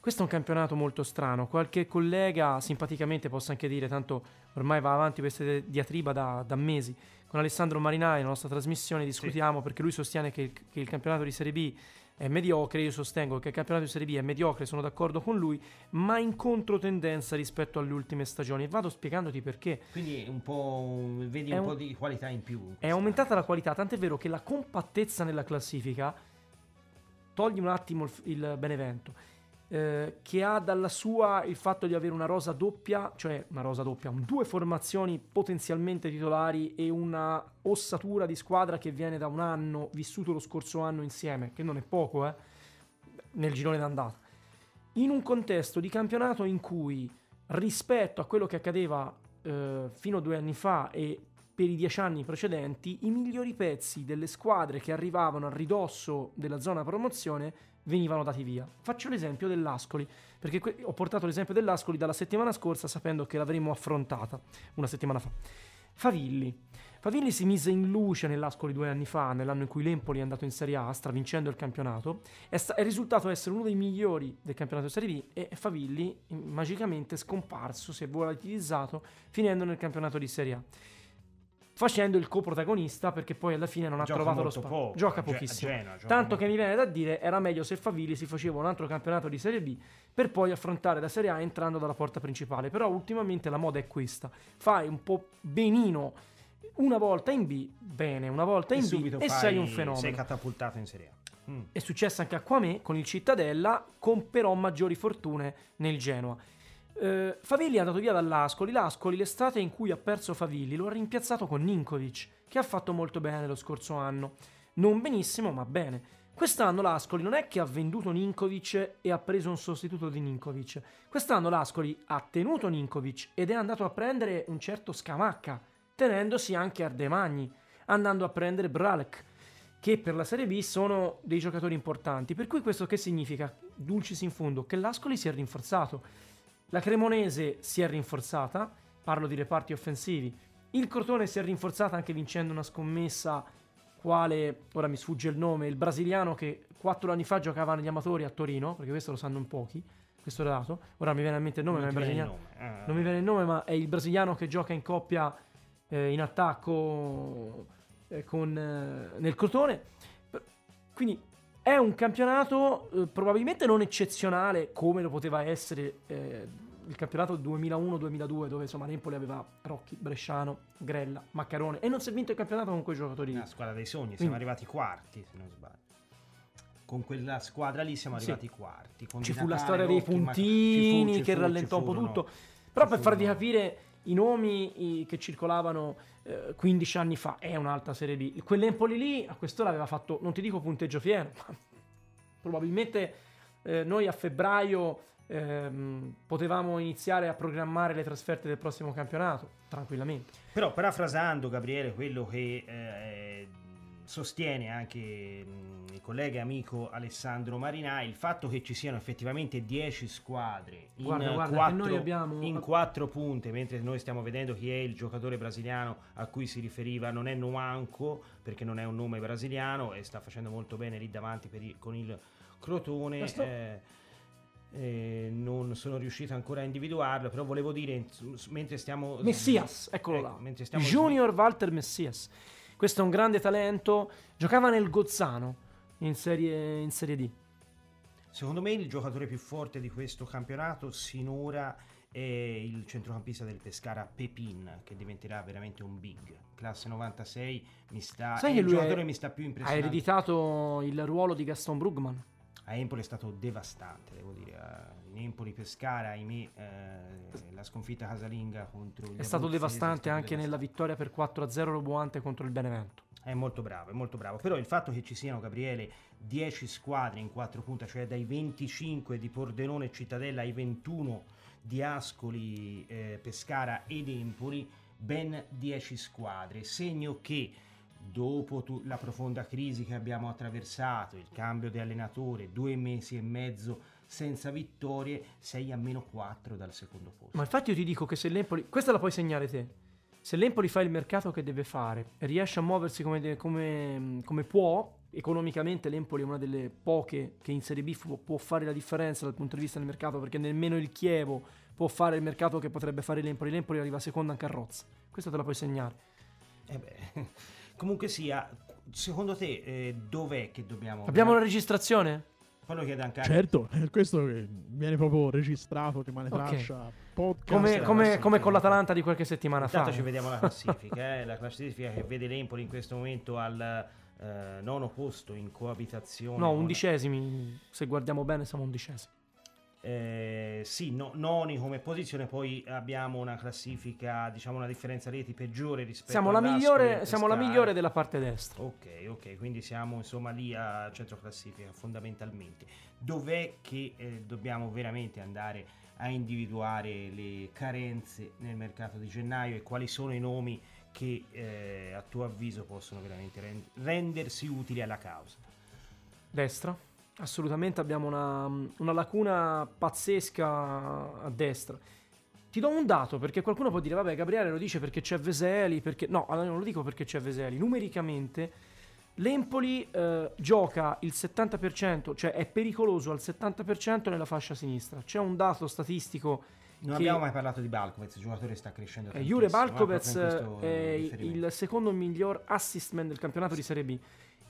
Questo è un campionato molto strano. Qualche collega simpaticamente posso anche dire, tanto ormai va avanti questa diatriba da, da mesi. Con Alessandro Marinai, nella nostra trasmissione, discutiamo perché lui sostiene che il, che il campionato di Serie B è mediocre. Io sostengo che il campionato di Serie B è mediocre, sono d'accordo con lui, ma in controtendenza rispetto alle ultime stagioni. E vado spiegandoti perché. Quindi un po', vedi un, un- po' di qualità in più. in È aumentata la qualità, tant'è vero che la compattezza nella classifica, togli un attimo il, il Benevento, eh, che ha dalla sua il fatto di avere una rosa doppia, cioè una rosa doppia, un- due formazioni potenzialmente titolari e una ossatura di squadra che viene da un anno, vissuto lo scorso anno insieme, che non è poco, eh, nel girone d'andata. In un contesto di campionato in cui rispetto a quello che accadeva eh, fino a due anni fa e per i dieci anni precedenti, i migliori pezzi delle squadre che arrivavano a ridosso della zona promozione venivano dati via. Faccio l'esempio dell'Ascoli, perché que- ho portato l'esempio dell'Ascoli dalla settimana scorsa sapendo che l'avremmo affrontata una settimana fa. Favilli. Favilli si mise in luce nell'Ascoli due anni fa, nell'anno in cui l'Empoli è andato in Serie A, stravincendo il campionato. È, sta- è risultato essere uno dei migliori del campionato di Serie B e Favilli magicamente scomparso, si è volatilizzato, finendo nel campionato di Serie A. Facendo il coprotagonista perché poi alla fine non ha Gioca trovato lo spazio. poco, Gioca a pochissimo. Gioca Tanto molto che mi viene da dire era meglio se Favilli si faceva un altro campionato di Serie B per poi affrontare la Serie A entrando dalla porta principale. Però ultimamente la moda è questa. Fai un po' benino una volta in B, bene, una volta E in B e sei un fenomeno. Sei catapultato in Serie A. Mm. È successo anche a Quame con il Cittadella, con però maggiori fortune nel Genoa. Eh, Favilli è andato via dall'Ascoli. L'Ascoli, l'estate in cui ha perso Favilli, lo ha rimpiazzato con Ninkovic, che ha fatto molto bene lo scorso anno. Non benissimo, ma bene. Quest'anno l'Ascoli non è che ha venduto Ninkovic e ha preso un sostituto di Ninkovic. Quest'anno l'Ascoli ha tenuto Ninkovic ed è andato a prendere un certo Scamacca, tenendosi anche Ardemagni, andando a prendere Bralek che per la Serie B sono dei giocatori importanti. Per cui questo che significa? Dulcis in fondo, che l'Ascoli si è rinforzato. La Cremonese si è rinforzata, parlo di reparti offensivi. Il Crotone si è rinforzata anche vincendo una scommessa quale, ora mi sfugge il nome, il brasiliano che quattro anni fa giocava negli amatori a Torino, perché questo lo sanno in pochi, questo dato. Ora mi viene a mente il nome, Non ma è brasiliano. nome. Ah. Non mi viene il nome, ma è il brasiliano che gioca in coppia eh, in attacco eh, con, eh, nel Crotone. Quindi è un campionato eh, probabilmente non eccezionale come lo poteva essere eh, il campionato 2001-2002 dove insomma l'Empoli aveva Rocchi, Bresciano, Grella, Maccarone e non si è vinto il campionato con quei giocatori. Una squadra dei sogni, siamo Quindi- arrivati quarti, se non sbaglio. Con quella squadra lì siamo Sì. arrivati quarti. Con ci fu la storia dei Rocchi, ma- puntini ci fu- ci che fu- rallentò ci un po' tutto. Però ci per farvi capire i nomi che circolavano eh, 15 anni fa, è un'altra serie B. Quell'Empoli lì a quest'ora aveva fatto, non ti dico punteggio pieno, ma probabilmente eh, noi a febbraio ehm, potevamo iniziare a programmare le trasferte del prossimo campionato, tranquillamente. Però parafrasando Gabriele quello che eh, sostiene anche il collega e amico Alessandro Marinai, il fatto che ci siano effettivamente 10 squadre in, Guarda, guarda, che quattro, noi abbiamo- in quattro punte, mentre noi stiamo vedendo chi è il giocatore brasiliano a cui si riferiva, non è Nuanco, perché non è un nome brasiliano e sta facendo molto bene lì davanti il- con il Crotone. Questo- eh, eh, non sono riuscito ancora a individuarlo, però volevo dire, mentre stiamo... Messias, eccolo Ecco, là. stiamo Junior Walter Messias. Questo è un grande talento. Giocava nel Gozzano in serie, in serie D. Secondo me il giocatore più forte di questo campionato sinora è il centrocampista del Pescara Pepin che diventerà veramente un big. Classe 96 mi sta Sai che il lui giocatore è- mi sta più Ha impressionando. ereditato il ruolo di Gaston Brugman. A Empoli è stato devastante, devo dire. A- In Empoli Pescara, ahimè, eh, la sconfitta casalinga contro il È stato devastante anche nella vittoria per 4-0 roboante contro il Benevento. È molto bravo, è molto bravo. Però il fatto che ci siano, Gabriele, 10 squadre in 4 punte, cioè dai 25 di Pordenone e Cittadella ai 21 di Ascoli, eh, Pescara ed Empoli, ben 10 squadre. Segno che dopo tu- la profonda crisi che abbiamo attraversato, il cambio di allenatore, due mesi e mezzo senza vittorie, sei a meno 4 dal secondo posto. Ma infatti io ti dico che se l'Empoli... Questa la puoi segnare te. Se l'Empoli fa il mercato che deve fare e riesce a muoversi come, de- come- come può, economicamente l'Empoli è una delle poche che in Serie B fu- può fare la differenza dal punto di vista del mercato, perché nemmeno il Chievo può fare il mercato che potrebbe fare l'Empoli. L'Empoli arriva seconda in carrozza. Questa te la puoi segnare. Eh beh, comunque sia, secondo te eh, dov'è che dobbiamo... Abbiamo la registrazione? Poi lo chiede anche a- Certo, questo viene proprio registrato, rimane Ok. traccia, podcast. Come, la come- come con l'Atalanta di qualche settimana Intanto fa. ci vediamo la classifica, eh, la classifica che vede l'Empoli in questo momento al eh, nono posto in coabitazione. No, con- undicesimi. Se guardiamo bene siamo undicesimi. Eh, sì, no- noni come posizione, poi abbiamo una classifica, diciamo una differenza reti peggiore rispetto Siamo la, migliore, siamo la migliore della parte destra. Ok, ok, quindi siamo insomma lì a centro classifica fondamentalmente. Dov'è che eh, dobbiamo veramente andare a individuare le carenze nel mercato di gennaio e quali sono i nomi che eh, a tuo avviso possono veramente rend- rendersi utili alla causa? Destra. Assolutamente abbiamo una, una lacuna pazzesca a destra. Ti do un dato perché qualcuno può dire: Vabbè, Gabriele lo dice perché c'è Veseli. Perché... No, allora non lo dico perché c'è Veseli. Numericamente, l'Empoli eh, gioca il 70%, cioè è pericoloso al 70% nella fascia sinistra. C'è un dato statistico. Non che- abbiamo mai parlato di Balkovec, il giocatore sta crescendo Eh. Jure eh, Balkovec è il secondo miglior assistman del campionato di Serie B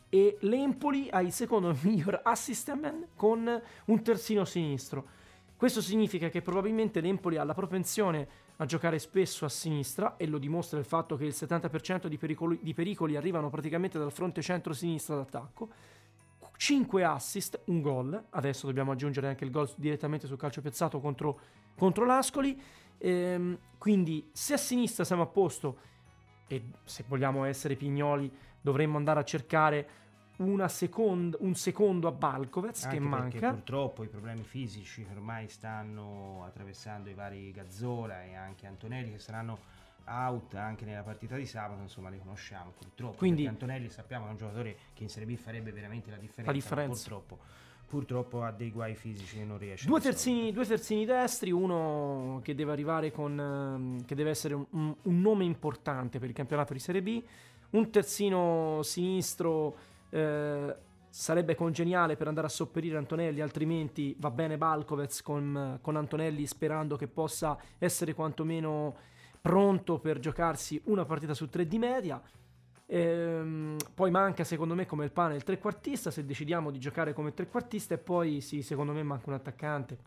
e l'Empoli ha il secondo miglior assistman con un terzino sinistro. Questo significa che probabilmente l'Empoli ha la propensione a giocare spesso a sinistra e lo dimostra il fatto che il 70% di pericoli, di pericoli arrivano praticamente dal fronte centro-sinistra d'attacco. 5 assist, un gol. Adesso dobbiamo aggiungere anche il gol direttamente sul calcio piazzato contro, contro l'Ascoli. Ehm, quindi, se a sinistra siamo a posto, e se vogliamo essere pignoli, dovremmo andare a cercare una second- un secondo a Balkovec Anche che manca. purtroppo i problemi fisici ormai stanno attraversando i vari Gazzola e anche Antonelli che saranno out anche nella partita di sabato, insomma li conosciamo purtroppo. Quindi- Antonelli sappiamo è un giocatore che in Serie B farebbe veramente la differenza, La differenza. purtroppo, purtroppo ha dei guai fisici che non riesce Due terzini, due terzini destri, uno che deve arrivare con. ehm, che deve essere un- un nome importante per il campionato di Serie B. Un terzino sinistro eh, sarebbe congeniale per andare a sopperire Antonelli, altrimenti va bene Balkovec con, con Antonelli, sperando che possa essere quantomeno pronto per giocarsi una partita su tre di media. Ehm, poi manca secondo me come il pane il trequartista se decidiamo di giocare come trequartista e poi sì secondo me manca un attaccante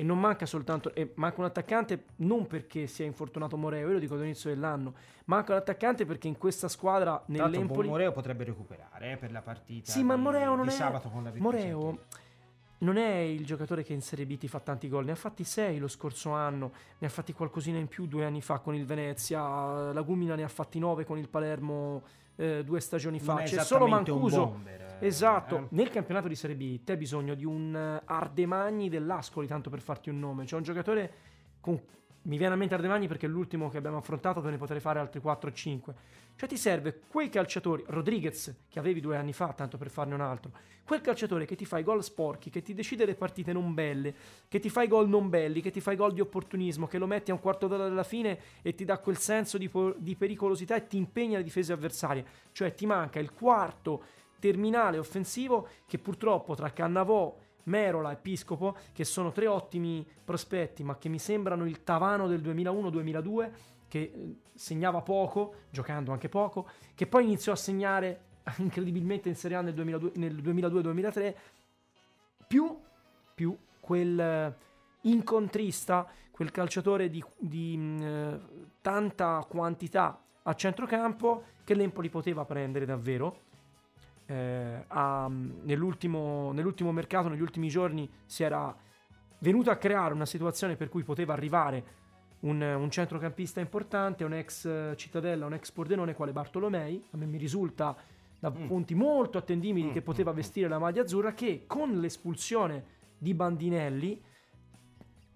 e non manca soltanto e manca un attaccante non perché sia infortunato Moreo io lo dico dall'inizio dell'anno manca un attaccante perché in questa squadra nell'Empoli Moreo potrebbe recuperare eh, per la partita sì ma di- Moreo non è sabato con la Virtus Moreo non è il giocatore che in Serie B ti fa tanti gol, ne ha fatti 6 lo scorso anno, ne ha fatti qualcosina in più due anni fa con il Venezia, la Gumina ne ha fatti 9 con il Palermo eh, due stagioni fa, Non c'è solo Mancuso. bomber, eh, Esatto, eh. nel campionato di Serie B te hai bisogno di un eh, Ardemagni dell'Ascoli, tanto per farti un nome, c'è un giocatore con... Mi viene a mente Ardemagni perché è l'ultimo che abbiamo affrontato, te ne potrei fare altri 4 o 5. Cioè ti serve quei calciatori, Rodriguez che avevi due anni fa, tanto per farne un altro, quel calciatore che ti fa i gol sporchi, che ti decide le partite non belle, che ti fa i gol non belli, che ti fa i gol di opportunismo, che lo metti a un quarto d'ora dalla fine e ti dà quel senso di, po- di pericolosità e ti impegna le difese avversarie. Cioè ti manca il quarto terminale offensivo che purtroppo tra Cannavò, Merola e Piscopo, che sono tre ottimi prospetti, ma che mi sembrano il Tavano del 2001-2002, che eh, segnava poco, giocando anche poco, che poi iniziò a segnare incredibilmente in Serie A nel 2002 nel 2002-2003, più più quel incontrista, quel calciatore di, di mh, tanta quantità a centrocampo che l'Empoli poteva prendere davvero. Eh, a, nell'ultimo, nell'ultimo mercato, negli ultimi giorni, si era venuto a creare una situazione per cui poteva arrivare un, un, centrocampista importante, un ex Cittadella, un ex Pordenone quale Bartolomei. A me mi risulta da mm. punti molto attendibili mm. che poteva vestire la maglia azzurra, che con l'espulsione di Bandinelli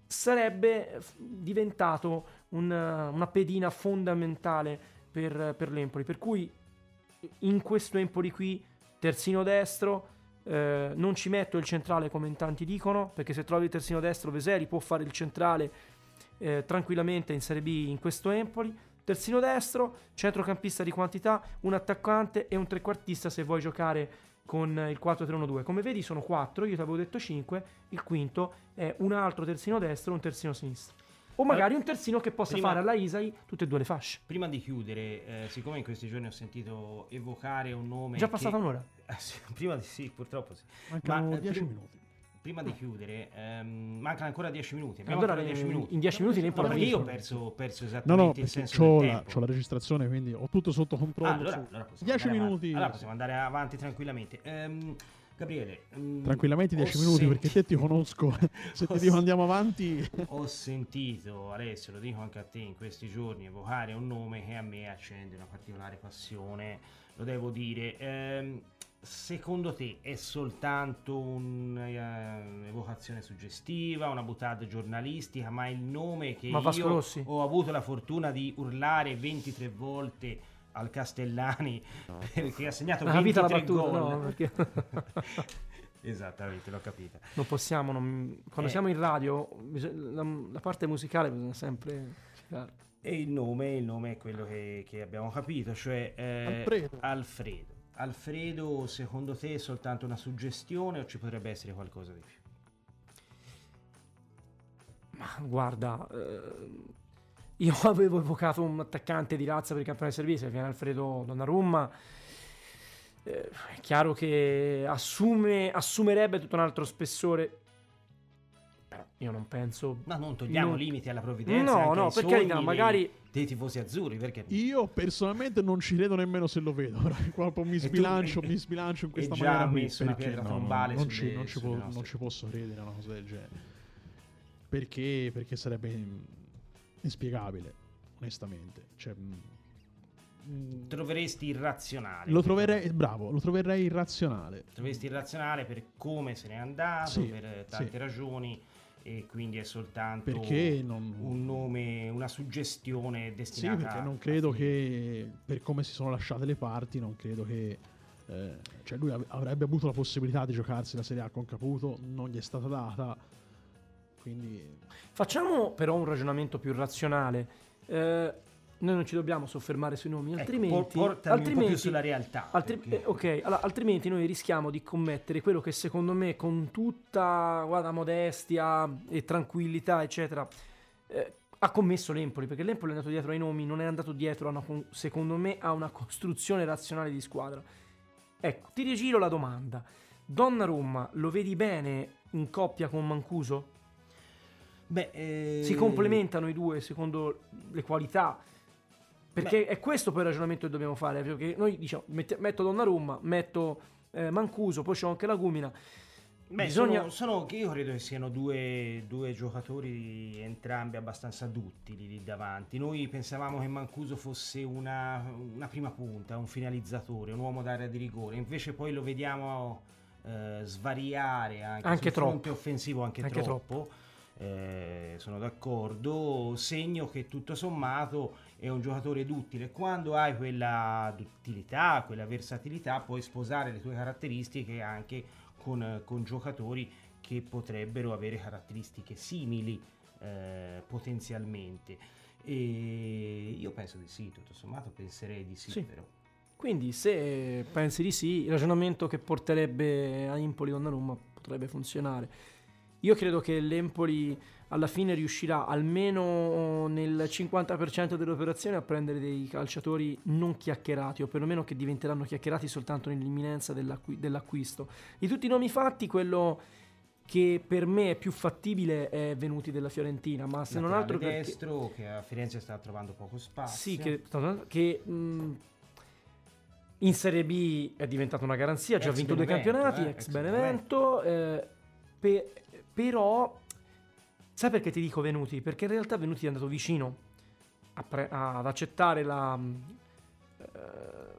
sarebbe diventato una, una pedina fondamentale per, per l'Empoli. Per cui in questo Empoli qui, terzino destro, eh, non ci metto il centrale come in tanti dicono, perché se trovi il terzino destro Veseri può fare il centrale eh, tranquillamente in Serie B in questo Empoli. Terzino destro, centrocampista di quantità, un attaccante e un trequartista se vuoi giocare con il 4-3-1-2. Come vedi sono 4, io ti avevo detto 5, il quinto è un altro terzino destro e un terzino sinistro. O magari un terzino che possa prima, fare alla Isai tutte e due le fasce. Prima di chiudere, eh, siccome in questi giorni ho sentito evocare un nome... Già passata che... un'ora? Eh, sì, prima di sì, purtroppo sì. Mancano 10 eh, minuti prima di chiudere, ehm, mancano ancora 10 minuti. Allora, ancora 10 minuti. In 10 minuti ne no, io ho perso, ho perso esattamente no, no, il senso c'ho del la, tempo. C'ho la registrazione, quindi ho tutto sotto controllo. Ah, allora, allora 10 minuti. Allora possiamo andare avanti tranquillamente. Um, Gabriele, um, tranquillamente 10 minuti senti... perché te ti conosco. Se ti dico andiamo avanti. ho sentito, Alessio, lo dico anche a te in questi giorni, evocare un nome che a me accende una particolare passione, lo devo dire. Um, secondo te è soltanto un'evocazione suggestiva, una buttata giornalistica, ma il nome che ma io ho avuto la fortuna di urlare 23 volte al Castellani no. perché ha segnato 23 la battuta, gol. No, perché... Esattamente, l'ho capita. Non possiamo, non... quando eh. siamo in radio, la, la, parte musicale bisogna sempre E il nome, il nome è quello che, che abbiamo capito, cioè eh, Alfredo. Alfredo. Alfredo, secondo te è soltanto una suggestione o ci potrebbe essere qualcosa di più? Ma guarda, eh, io avevo evocato un attaccante di razza per il campione di servizio, che viene Alfredo Donnarumma. Eh, è chiaro che assume, assumerebbe tutto un altro spessore io non penso. Ma non togliamo non... limiti alla provvidenza. No, no, per carità, magari. Dei tifosi azzurri, perché? Io personalmente non ci credo nemmeno se lo vedo. Qua mi sbilancio, tu, mi sbilancio in questa maniera. Qui, messo una pietra tombale. No, non, ci, non, ci po- non, ci, posso credere a una cosa del genere. Perché? Perché sarebbe inspiegabile, onestamente. Cioè, mm, troveresti irrazionale. Lo troverei, bravo, lo troverei irrazionale. Troveresti irrazionale per come se n'è andato, sì, per tante sì. ragioni e quindi è soltanto non... un nome, una suggestione destinata Sì, perché non credo che per come si sono lasciate le parti, non credo che eh, cioè lui avrebbe avuto la possibilità di giocarsi la Serie A con Caputo, non gli è stata data. Quindi facciamo però un ragionamento più razionale. Eh, noi non ci dobbiamo soffermare sui nomi, ecco, altrimenti, altrimenti sulla realtà. Altri, eh, ok, allora, altrimenti noi rischiamo di commettere quello che secondo me con tutta guarda, modestia e tranquillità, eccetera, eh, ha commesso l'Empoli, perché l'Empoli è andato dietro ai nomi, non è andato dietro, una, secondo me, a una costruzione razionale di squadra. Ecco, ti rigiro la domanda. Donnarumma lo vedi bene in coppia con Mancuso? Beh, eh... si complementano i due secondo le qualità perché Beh. è questo poi il ragionamento che dobbiamo fare. Perché noi diciamo, met- metto Donnarumma, metto eh, Mancuso, poi c'è anche la Gumina. Beh, Bisogna... sono, sono, io credo che siano due, due, giocatori entrambi abbastanza duttili lì davanti. Noi pensavamo che Mancuso fosse una, una prima punta, un finalizzatore, un uomo d'area di rigore, invece poi lo vediamo eh, svariare anche, anche sul troppo. fronte offensivo anche, anche troppo. troppo. Eh, sono d'accordo, segno che tutto sommato è un giocatore duttile. Quando hai quella duttilità, quella versatilità, puoi sposare le tue caratteristiche anche con, con giocatori che potrebbero avere caratteristiche simili eh, potenzialmente. E io penso di sì, tutto sommato penserei di sì, sì. però. Quindi se pensi di sì, il ragionamento che porterebbe a Impoli Donnarumma potrebbe funzionare. Io credo che l'Empoli alla fine riuscirà almeno nel 50% delle operazioni a prendere dei calciatori non chiacchierati o perlomeno che diventeranno chiacchierati soltanto nell'imminenza dell'acqu- dell'acquisto. Di tutti i nomi fatti, quello che per me è più fattibile è Venuti della Fiorentina, ma se non altro perché... destro che a Firenze sta trovando poco spazio. Sì, che, che mh, in Serie B è diventata una garanzia, ha già vinto due campionati, eh, ex, ex Benevento, eh, pe- però sai perché ti dico Venuti? Perché in realtà Venuti è andato vicino pre- ad accettare la, eh,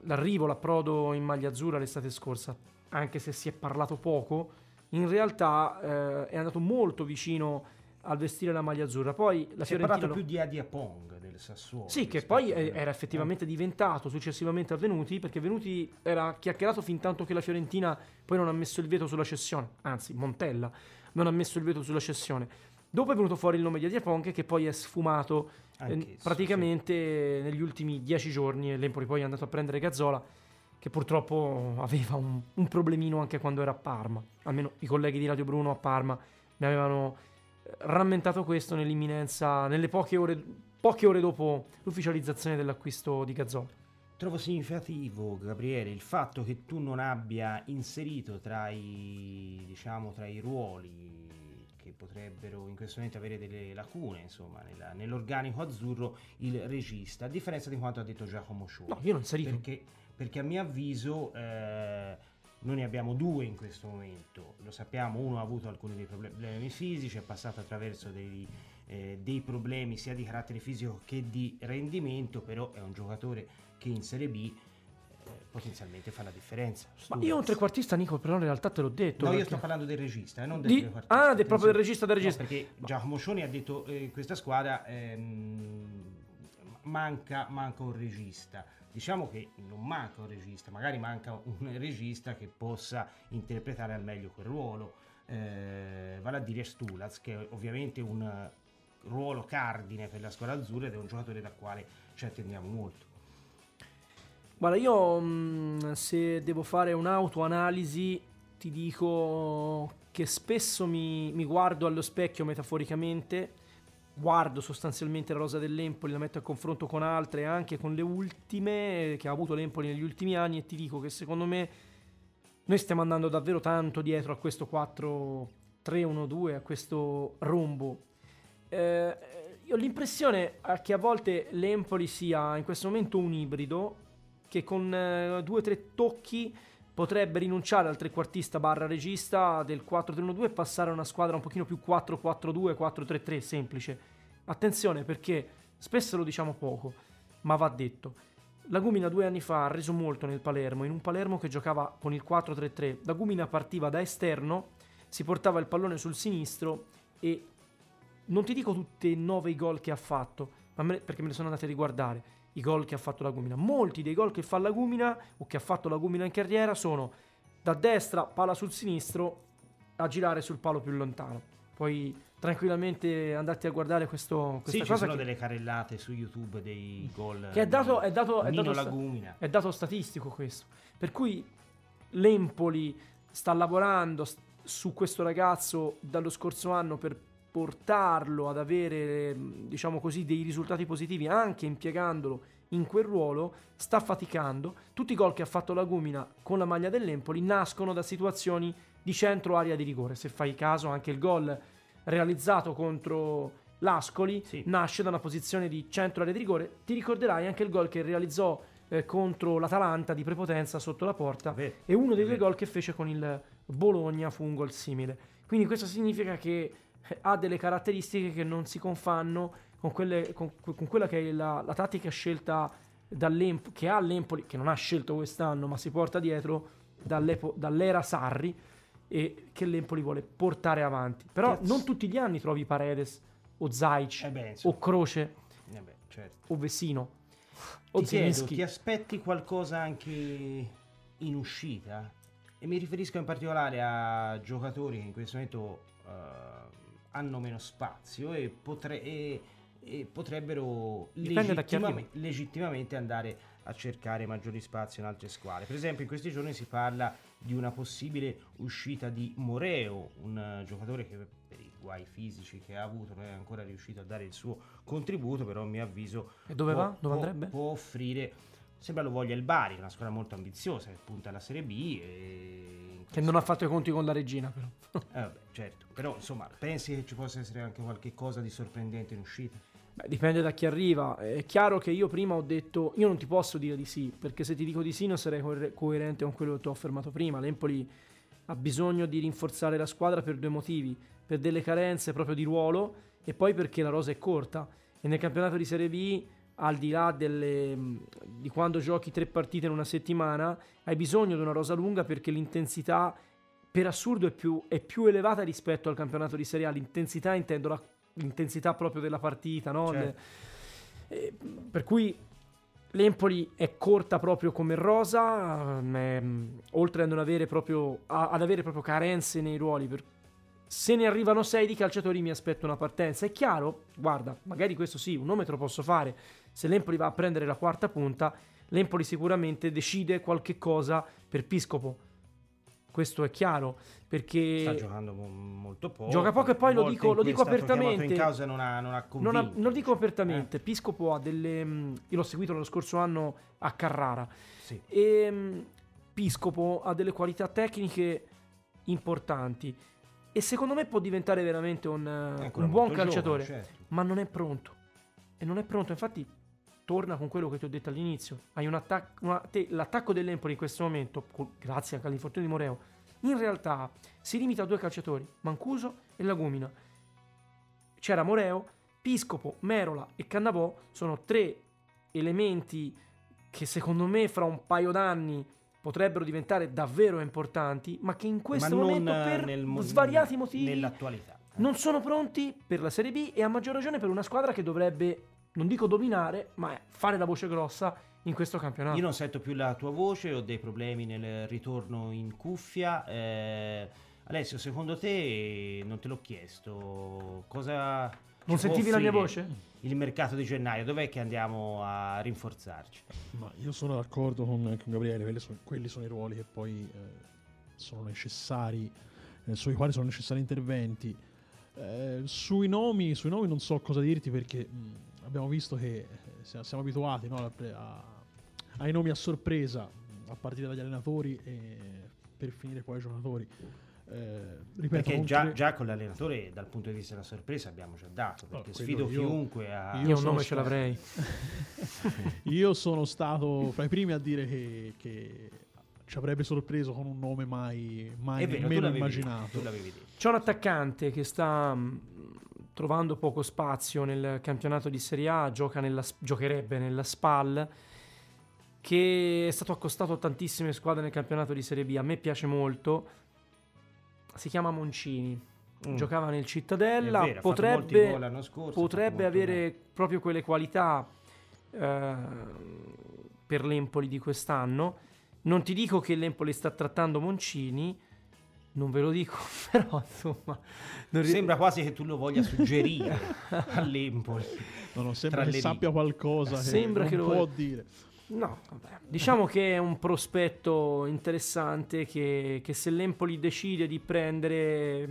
l'arrivo, l'approdo in maglia azzurra l'estate scorsa, anche se si è parlato poco in realtà eh, è andato molto vicino al vestire la maglia azzurra. Poi la si è parlato lo... più di Adia Pong del Sassuolo. Sì, che poi era effettivamente diventato successivamente a Venuti, perché Venuti era chiacchierato fin tanto che la Fiorentina poi non ha messo il veto sulla cessione, anzi Montella non ha messo il veto sulla cessione. Dopo è venuto fuori il nome di Adia Pong che poi è sfumato eh, praticamente sì. negli ultimi dieci giorni e l'Empoli poi è andato a prendere Gazzola che purtroppo aveva un, un, problemino anche quando era a Parma. Almeno i colleghi di Radio Bruno a Parma mi avevano eh, rammentato questo nell'imminenza, nelle poche ore, poche ore dopo l'ufficializzazione dell'acquisto di Gazzola. Trovo significativo, Gabriele, il fatto che tu non abbia inserito tra i, diciamo, tra i ruoli che potrebbero in questo momento avere delle lacune insomma, nella, nell'organico azzurro il regista, a differenza di quanto ha detto Giacomo Scioli. No, io non inserito. Perché perché a mio avviso eh, noi ne abbiamo due in questo momento, lo sappiamo, uno ha avuto alcuni dei problemi fisici, è passato attraverso dei, eh, dei problemi sia di carattere fisico che di rendimento, però è un giocatore che in Serie B eh, potenzialmente fa la differenza. Ma io un trequartista, Nico, però in realtà te l'ho detto. No, perché... io sto parlando del regista, eh, non del di... trequartista. Ah, del, proprio del regista del regista. No, perché Giacomo Scioni ha detto eh, questa squadra ehm, manca, manca un regista. Diciamo che non manca un regista, magari manca un regista che possa interpretare al meglio quel ruolo, eh, vale a dire Stulaz, che è ovviamente un ruolo cardine per la squadra azzurra ed è un giocatore da quale ci attendiamo molto. Guarda, io mm, se devo fare un'autoanalisi ti dico che spesso mi, mi guardo allo specchio metaforicamente guardo sostanzialmente la rosa dell'Empoli, la metto a confronto con altre, anche con le ultime che ha avuto l'Empoli negli ultimi anni e ti dico che secondo me noi stiamo andando davvero tanto dietro a questo 4-3-1-2, a questo rombo. Eh, io ho l'impressione che a volte l'Empoli sia in questo momento un ibrido che con eh, due o tre tocchi potrebbe rinunciare al trequartista barra regista del 4-3-1-2 e passare a una squadra un pochino più 4-4-2, 4-3-3 semplice. Attenzione perché spesso lo diciamo poco, ma va detto. La Gumina due anni fa ha reso molto nel Palermo, in un Palermo che giocava con il 4-3-3. La Gumina partiva da esterno, si portava il pallone sul sinistro e non ti dico tutti e nove i gol che ha fatto, me, perché me ne sono andati a riguardare i gol che ha fatto la Gumina. Molti dei gol che fa la Gumina o che ha fatto la Gumina in carriera sono da destra, palla sul sinistro, a girare sul palo più lontano. Poi tranquillamente andate a guardare questo, questa sì, cosa. ci sono che... delle carrellate su YouTube dei gol. Che è dato, è dato, è dato, sta... è dato statistico questo. Per cui l'Empoli sta lavorando su questo ragazzo dallo scorso anno per portarlo ad avere, diciamo così, dei risultati positivi anche impiegandolo in quel ruolo, sta faticando. Tutti i gol che ha fatto la Gumina con la maglia dell'Empoli nascono da situazioni di centro area di rigore. Se fai caso, anche il gol realizzato contro l'Ascoli sì. nasce da una posizione di centro area di rigore. Ti ricorderai anche il gol che realizzò eh, contro l'Atalanta di prepotenza sotto la porta Vabbè. e uno dei due gol che fece con il Bologna fu un gol simile. Quindi questo significa che ha delle caratteristiche che non si confanno con, quelle, con, con quella che è la, la tattica scelta che ha l'Empoli, che non ha scelto quest'anno, ma si porta dietro dall'era Sarri e che l'Empoli vuole portare avanti. Però non tutti gli anni trovi Paredes o Zaic eh beh, o Croce eh beh, certo. o Vessino o ti, chiedo, ti aspetti qualcosa anche in uscita? E mi riferisco in particolare a giocatori che in questo momento uh, hanno meno spazio e, potre- e, e potrebbero legittimamente, legittimamente andare a cercare maggiori spazi in altre squadre. Per esempio in questi giorni si parla di una possibile uscita di Moreo, un giocatore che per i guai fisici che ha avuto non è ancora riuscito a dare il suo contributo, però a mio avviso e dove può, va? Dove andrebbe? può offrire sembra lo voglia il Bari, una squadra molto ambiziosa che punta alla Serie B e Che non ha fatto i conti con la regina, però. Eh, vabbè, certo. Però, insomma, pensi che ci possa essere anche qualche cosa di sorprendente in uscita? Beh, dipende da chi arriva. È chiaro che io prima ho detto, io non ti posso dire di sì, perché se ti dico di sì non sarei coer- coerente con quello che ti ho affermato prima. L'Empoli ha bisogno di rinforzare la squadra per due motivi, per delle carenze proprio di ruolo e poi perché la rosa è corta. E nel campionato di Serie B, al di là delle, di quando giochi tre partite in una settimana, hai bisogno di una rosa lunga perché l'intensità per assurdo è più, è più elevata rispetto al campionato di Serie A. L'intensità intendo la l'intensità proprio della partita, no? Certo. Le- eh, per cui l'Empoli è corta proprio come rosa, mm, oltre a non avere proprio, a- ad avere proprio carenze nei ruoli. per- se ne arrivano sei di calciatori mi aspetto una partenza. È chiaro, guarda, magari questo sì, un nome te lo posso fare. Se l'Empoli va a prendere la quarta punta, l'Empoli sicuramente decide qualche cosa per Piscopo. Questo è chiaro, perché Sta giocando mo- molto poco. Gioca poco e poi lo dico- lo dico apertamente. in causa non ha, non ha Non, ha- non lo dico Eh. apertamente, Piscopo ha delle... Io l'ho seguito lo scorso anno a Carrara Sì. e mh, Piscopo ha delle qualità tecniche importanti e secondo me può diventare veramente un, eh, ancora un buon calciatore, giovane, certo. ma non è pronto. E non è pronto, infatti torna con quello che ti ho detto all'inizio. Hai un attacco, una- te- l'attacco dell'Empoli in questo momento, grazie anche all'infortunio di Moreo, in realtà si limita a due calciatori, Mancuso e Lagumina. C'era Moreo, Piscopo, Merola e Cannavò sono tre elementi che secondo me fra un paio d'anni potrebbero diventare davvero importanti, ma che in questo momento eh, per nel svariati motivi Nell'attualità. non sono pronti per la Serie B e a maggior ragione per una squadra che dovrebbe, non dico dominare, ma fare la voce grossa in questo campionato. Io non sento più la tua voce, ho dei problemi nel ritorno in cuffia. Eh, Alessio, secondo te, non te l'ho chiesto, cosa... Non ci sentivi la mia voce? Il mercato di gennaio, dov'è che andiamo a rinforzarci? Ma io sono d'accordo con, con Gabriele, quelli sono, quelli sono i ruoli che poi eh, sono necessari, eh, sui quali sono necessari interventi. Eh, sui, nomi, sui nomi non so cosa dirti perché mh, abbiamo visto che eh, siamo, siamo abituati no, a- a- ai nomi a sorpresa, a partire dagli allenatori e per finire poi ai giocatori. Eh, ripeto, Perché già, cre- già con l'allenatore, dal punto di vista della sorpresa, abbiamo già dato. Perché Oh, sfido io- chiunque a... io un nome ce l'avrei. Io sono stato fra i primi a dire che, che ci avrebbe sorpreso con un nome mai, mai vero, tu nemmeno l'avevi, immaginato. tu l'avevi detto. C'è un attaccante che sta mh, trovando poco spazio nel campionato di Serie A, gioca nella, giocherebbe nella SPAL, che è stato accostato a tantissime squadre nel campionato di Serie B. A me piace molto. Si chiama Moncini. Mm. Giocava nel Cittadella. vero, potrebbe scorso, potrebbe avere proprio quelle qualità eh, per l'Empoli di quest'anno. Non ti dico che l'Empoli sta trattando Moncini, non ve lo dico, però insomma... non ri- Sembra quasi che tu lo voglia suggerire all'Empoli. No, no, sembra che sappia qualcosa che Sembra non che lo può dire. No, vabbè. Diciamo che è un prospetto interessante che, che se l'Empoli decide di prendere,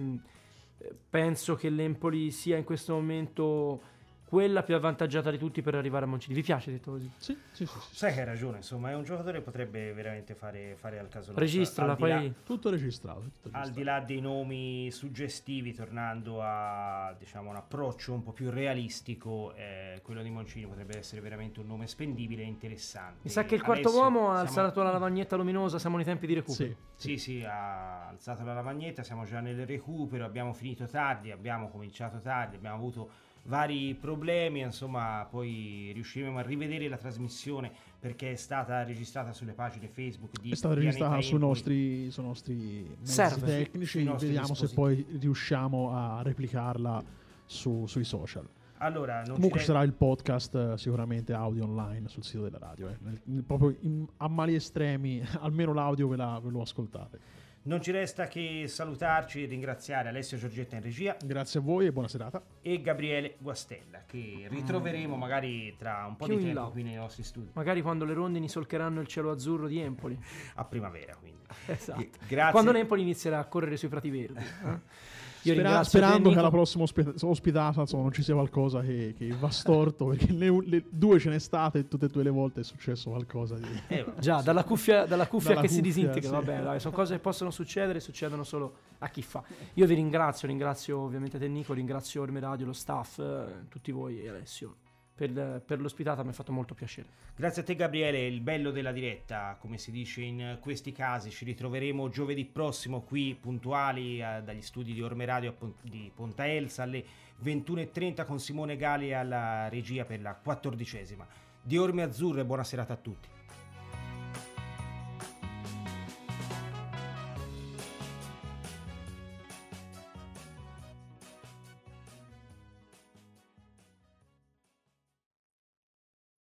penso che l'Empoli sia in questo momento quella più avvantaggiata di tutti per arrivare a Moncini. Vi piace detto così? Sì, sì, sì, sì. Sai che hai ragione, insomma, è un giocatore che potrebbe veramente fare, fare al caso nostro. Registrala, Al di là- poi... Tutto registrato. tutto Al registrato. di là dei nomi suggestivi, tornando a diciamo, un approccio un po' più realistico, eh, quello di Moncini potrebbe essere veramente un nome spendibile e interessante. Mi sa che il quarto Alessio, uomo ha siamo- alzato la lavagnetta luminosa, siamo nei tempi di recupero. Sì, Sì, sì, ha alzato la lavagnetta, siamo già nel recupero, abbiamo finito tardi, abbiamo cominciato tardi, abbiamo avuto vari problemi, insomma, poi riusciremo a rivedere la trasmissione perché è stata registrata sulle pagine Facebook di È stata registrata sui nostri, sui nostri mezzi Server. tecnici. Sui nostri Vediamo se poi riusciamo a replicarla su- sui social. Allora, non Comunque ci sarà il podcast eh, sicuramente audio online sul sito della radio. eh. Nel- nel- proprio in- a mali estremi, almeno l'audio ve, la- ve lo ascoltate. Non ci resta che salutarci e ringraziare Alessio Giorgetta in regia Grazie a voi e buona serata. e Gabriele Guastella che ritroveremo magari tra un po' Più di tempo là. qui nei nostri studi, Magari quando le rondini solcheranno il cielo azzurro di Empoli. a primavera quindi. Esatto. Grazie. Quando l'Empoli inizierà a correre sui prati verdi. eh? Spera- sperando che alla prossima osp- ospitata insomma, non ci sia qualcosa che, che va storto, perché le, le, due ce n'è state e tutte e due le volte è successo qualcosa di... Eh, Già, dalla cuffia, dalla cuffia dalla che cuffia, si disintegra, sì. vabbè, dai, sono cose che possono succedere, succedono solo a chi fa. Io vi ringrazio, ringrazio ovviamente te Nico, ringrazio Orme Radio, lo staff, eh, tutti voi e Alessio per, per, l'ospitata, mi ha fatto molto piacere. Grazie a te Gabriele, il bello della diretta, come si dice in questi casi, ci ritroveremo giovedì prossimo qui puntuali eh, dagli studi di Orme Radio di Ponta Elsa alle 21.30 con Simone Gali alla regia per la quattordicesima. Di Orme Azzurre, buona serata a tutti.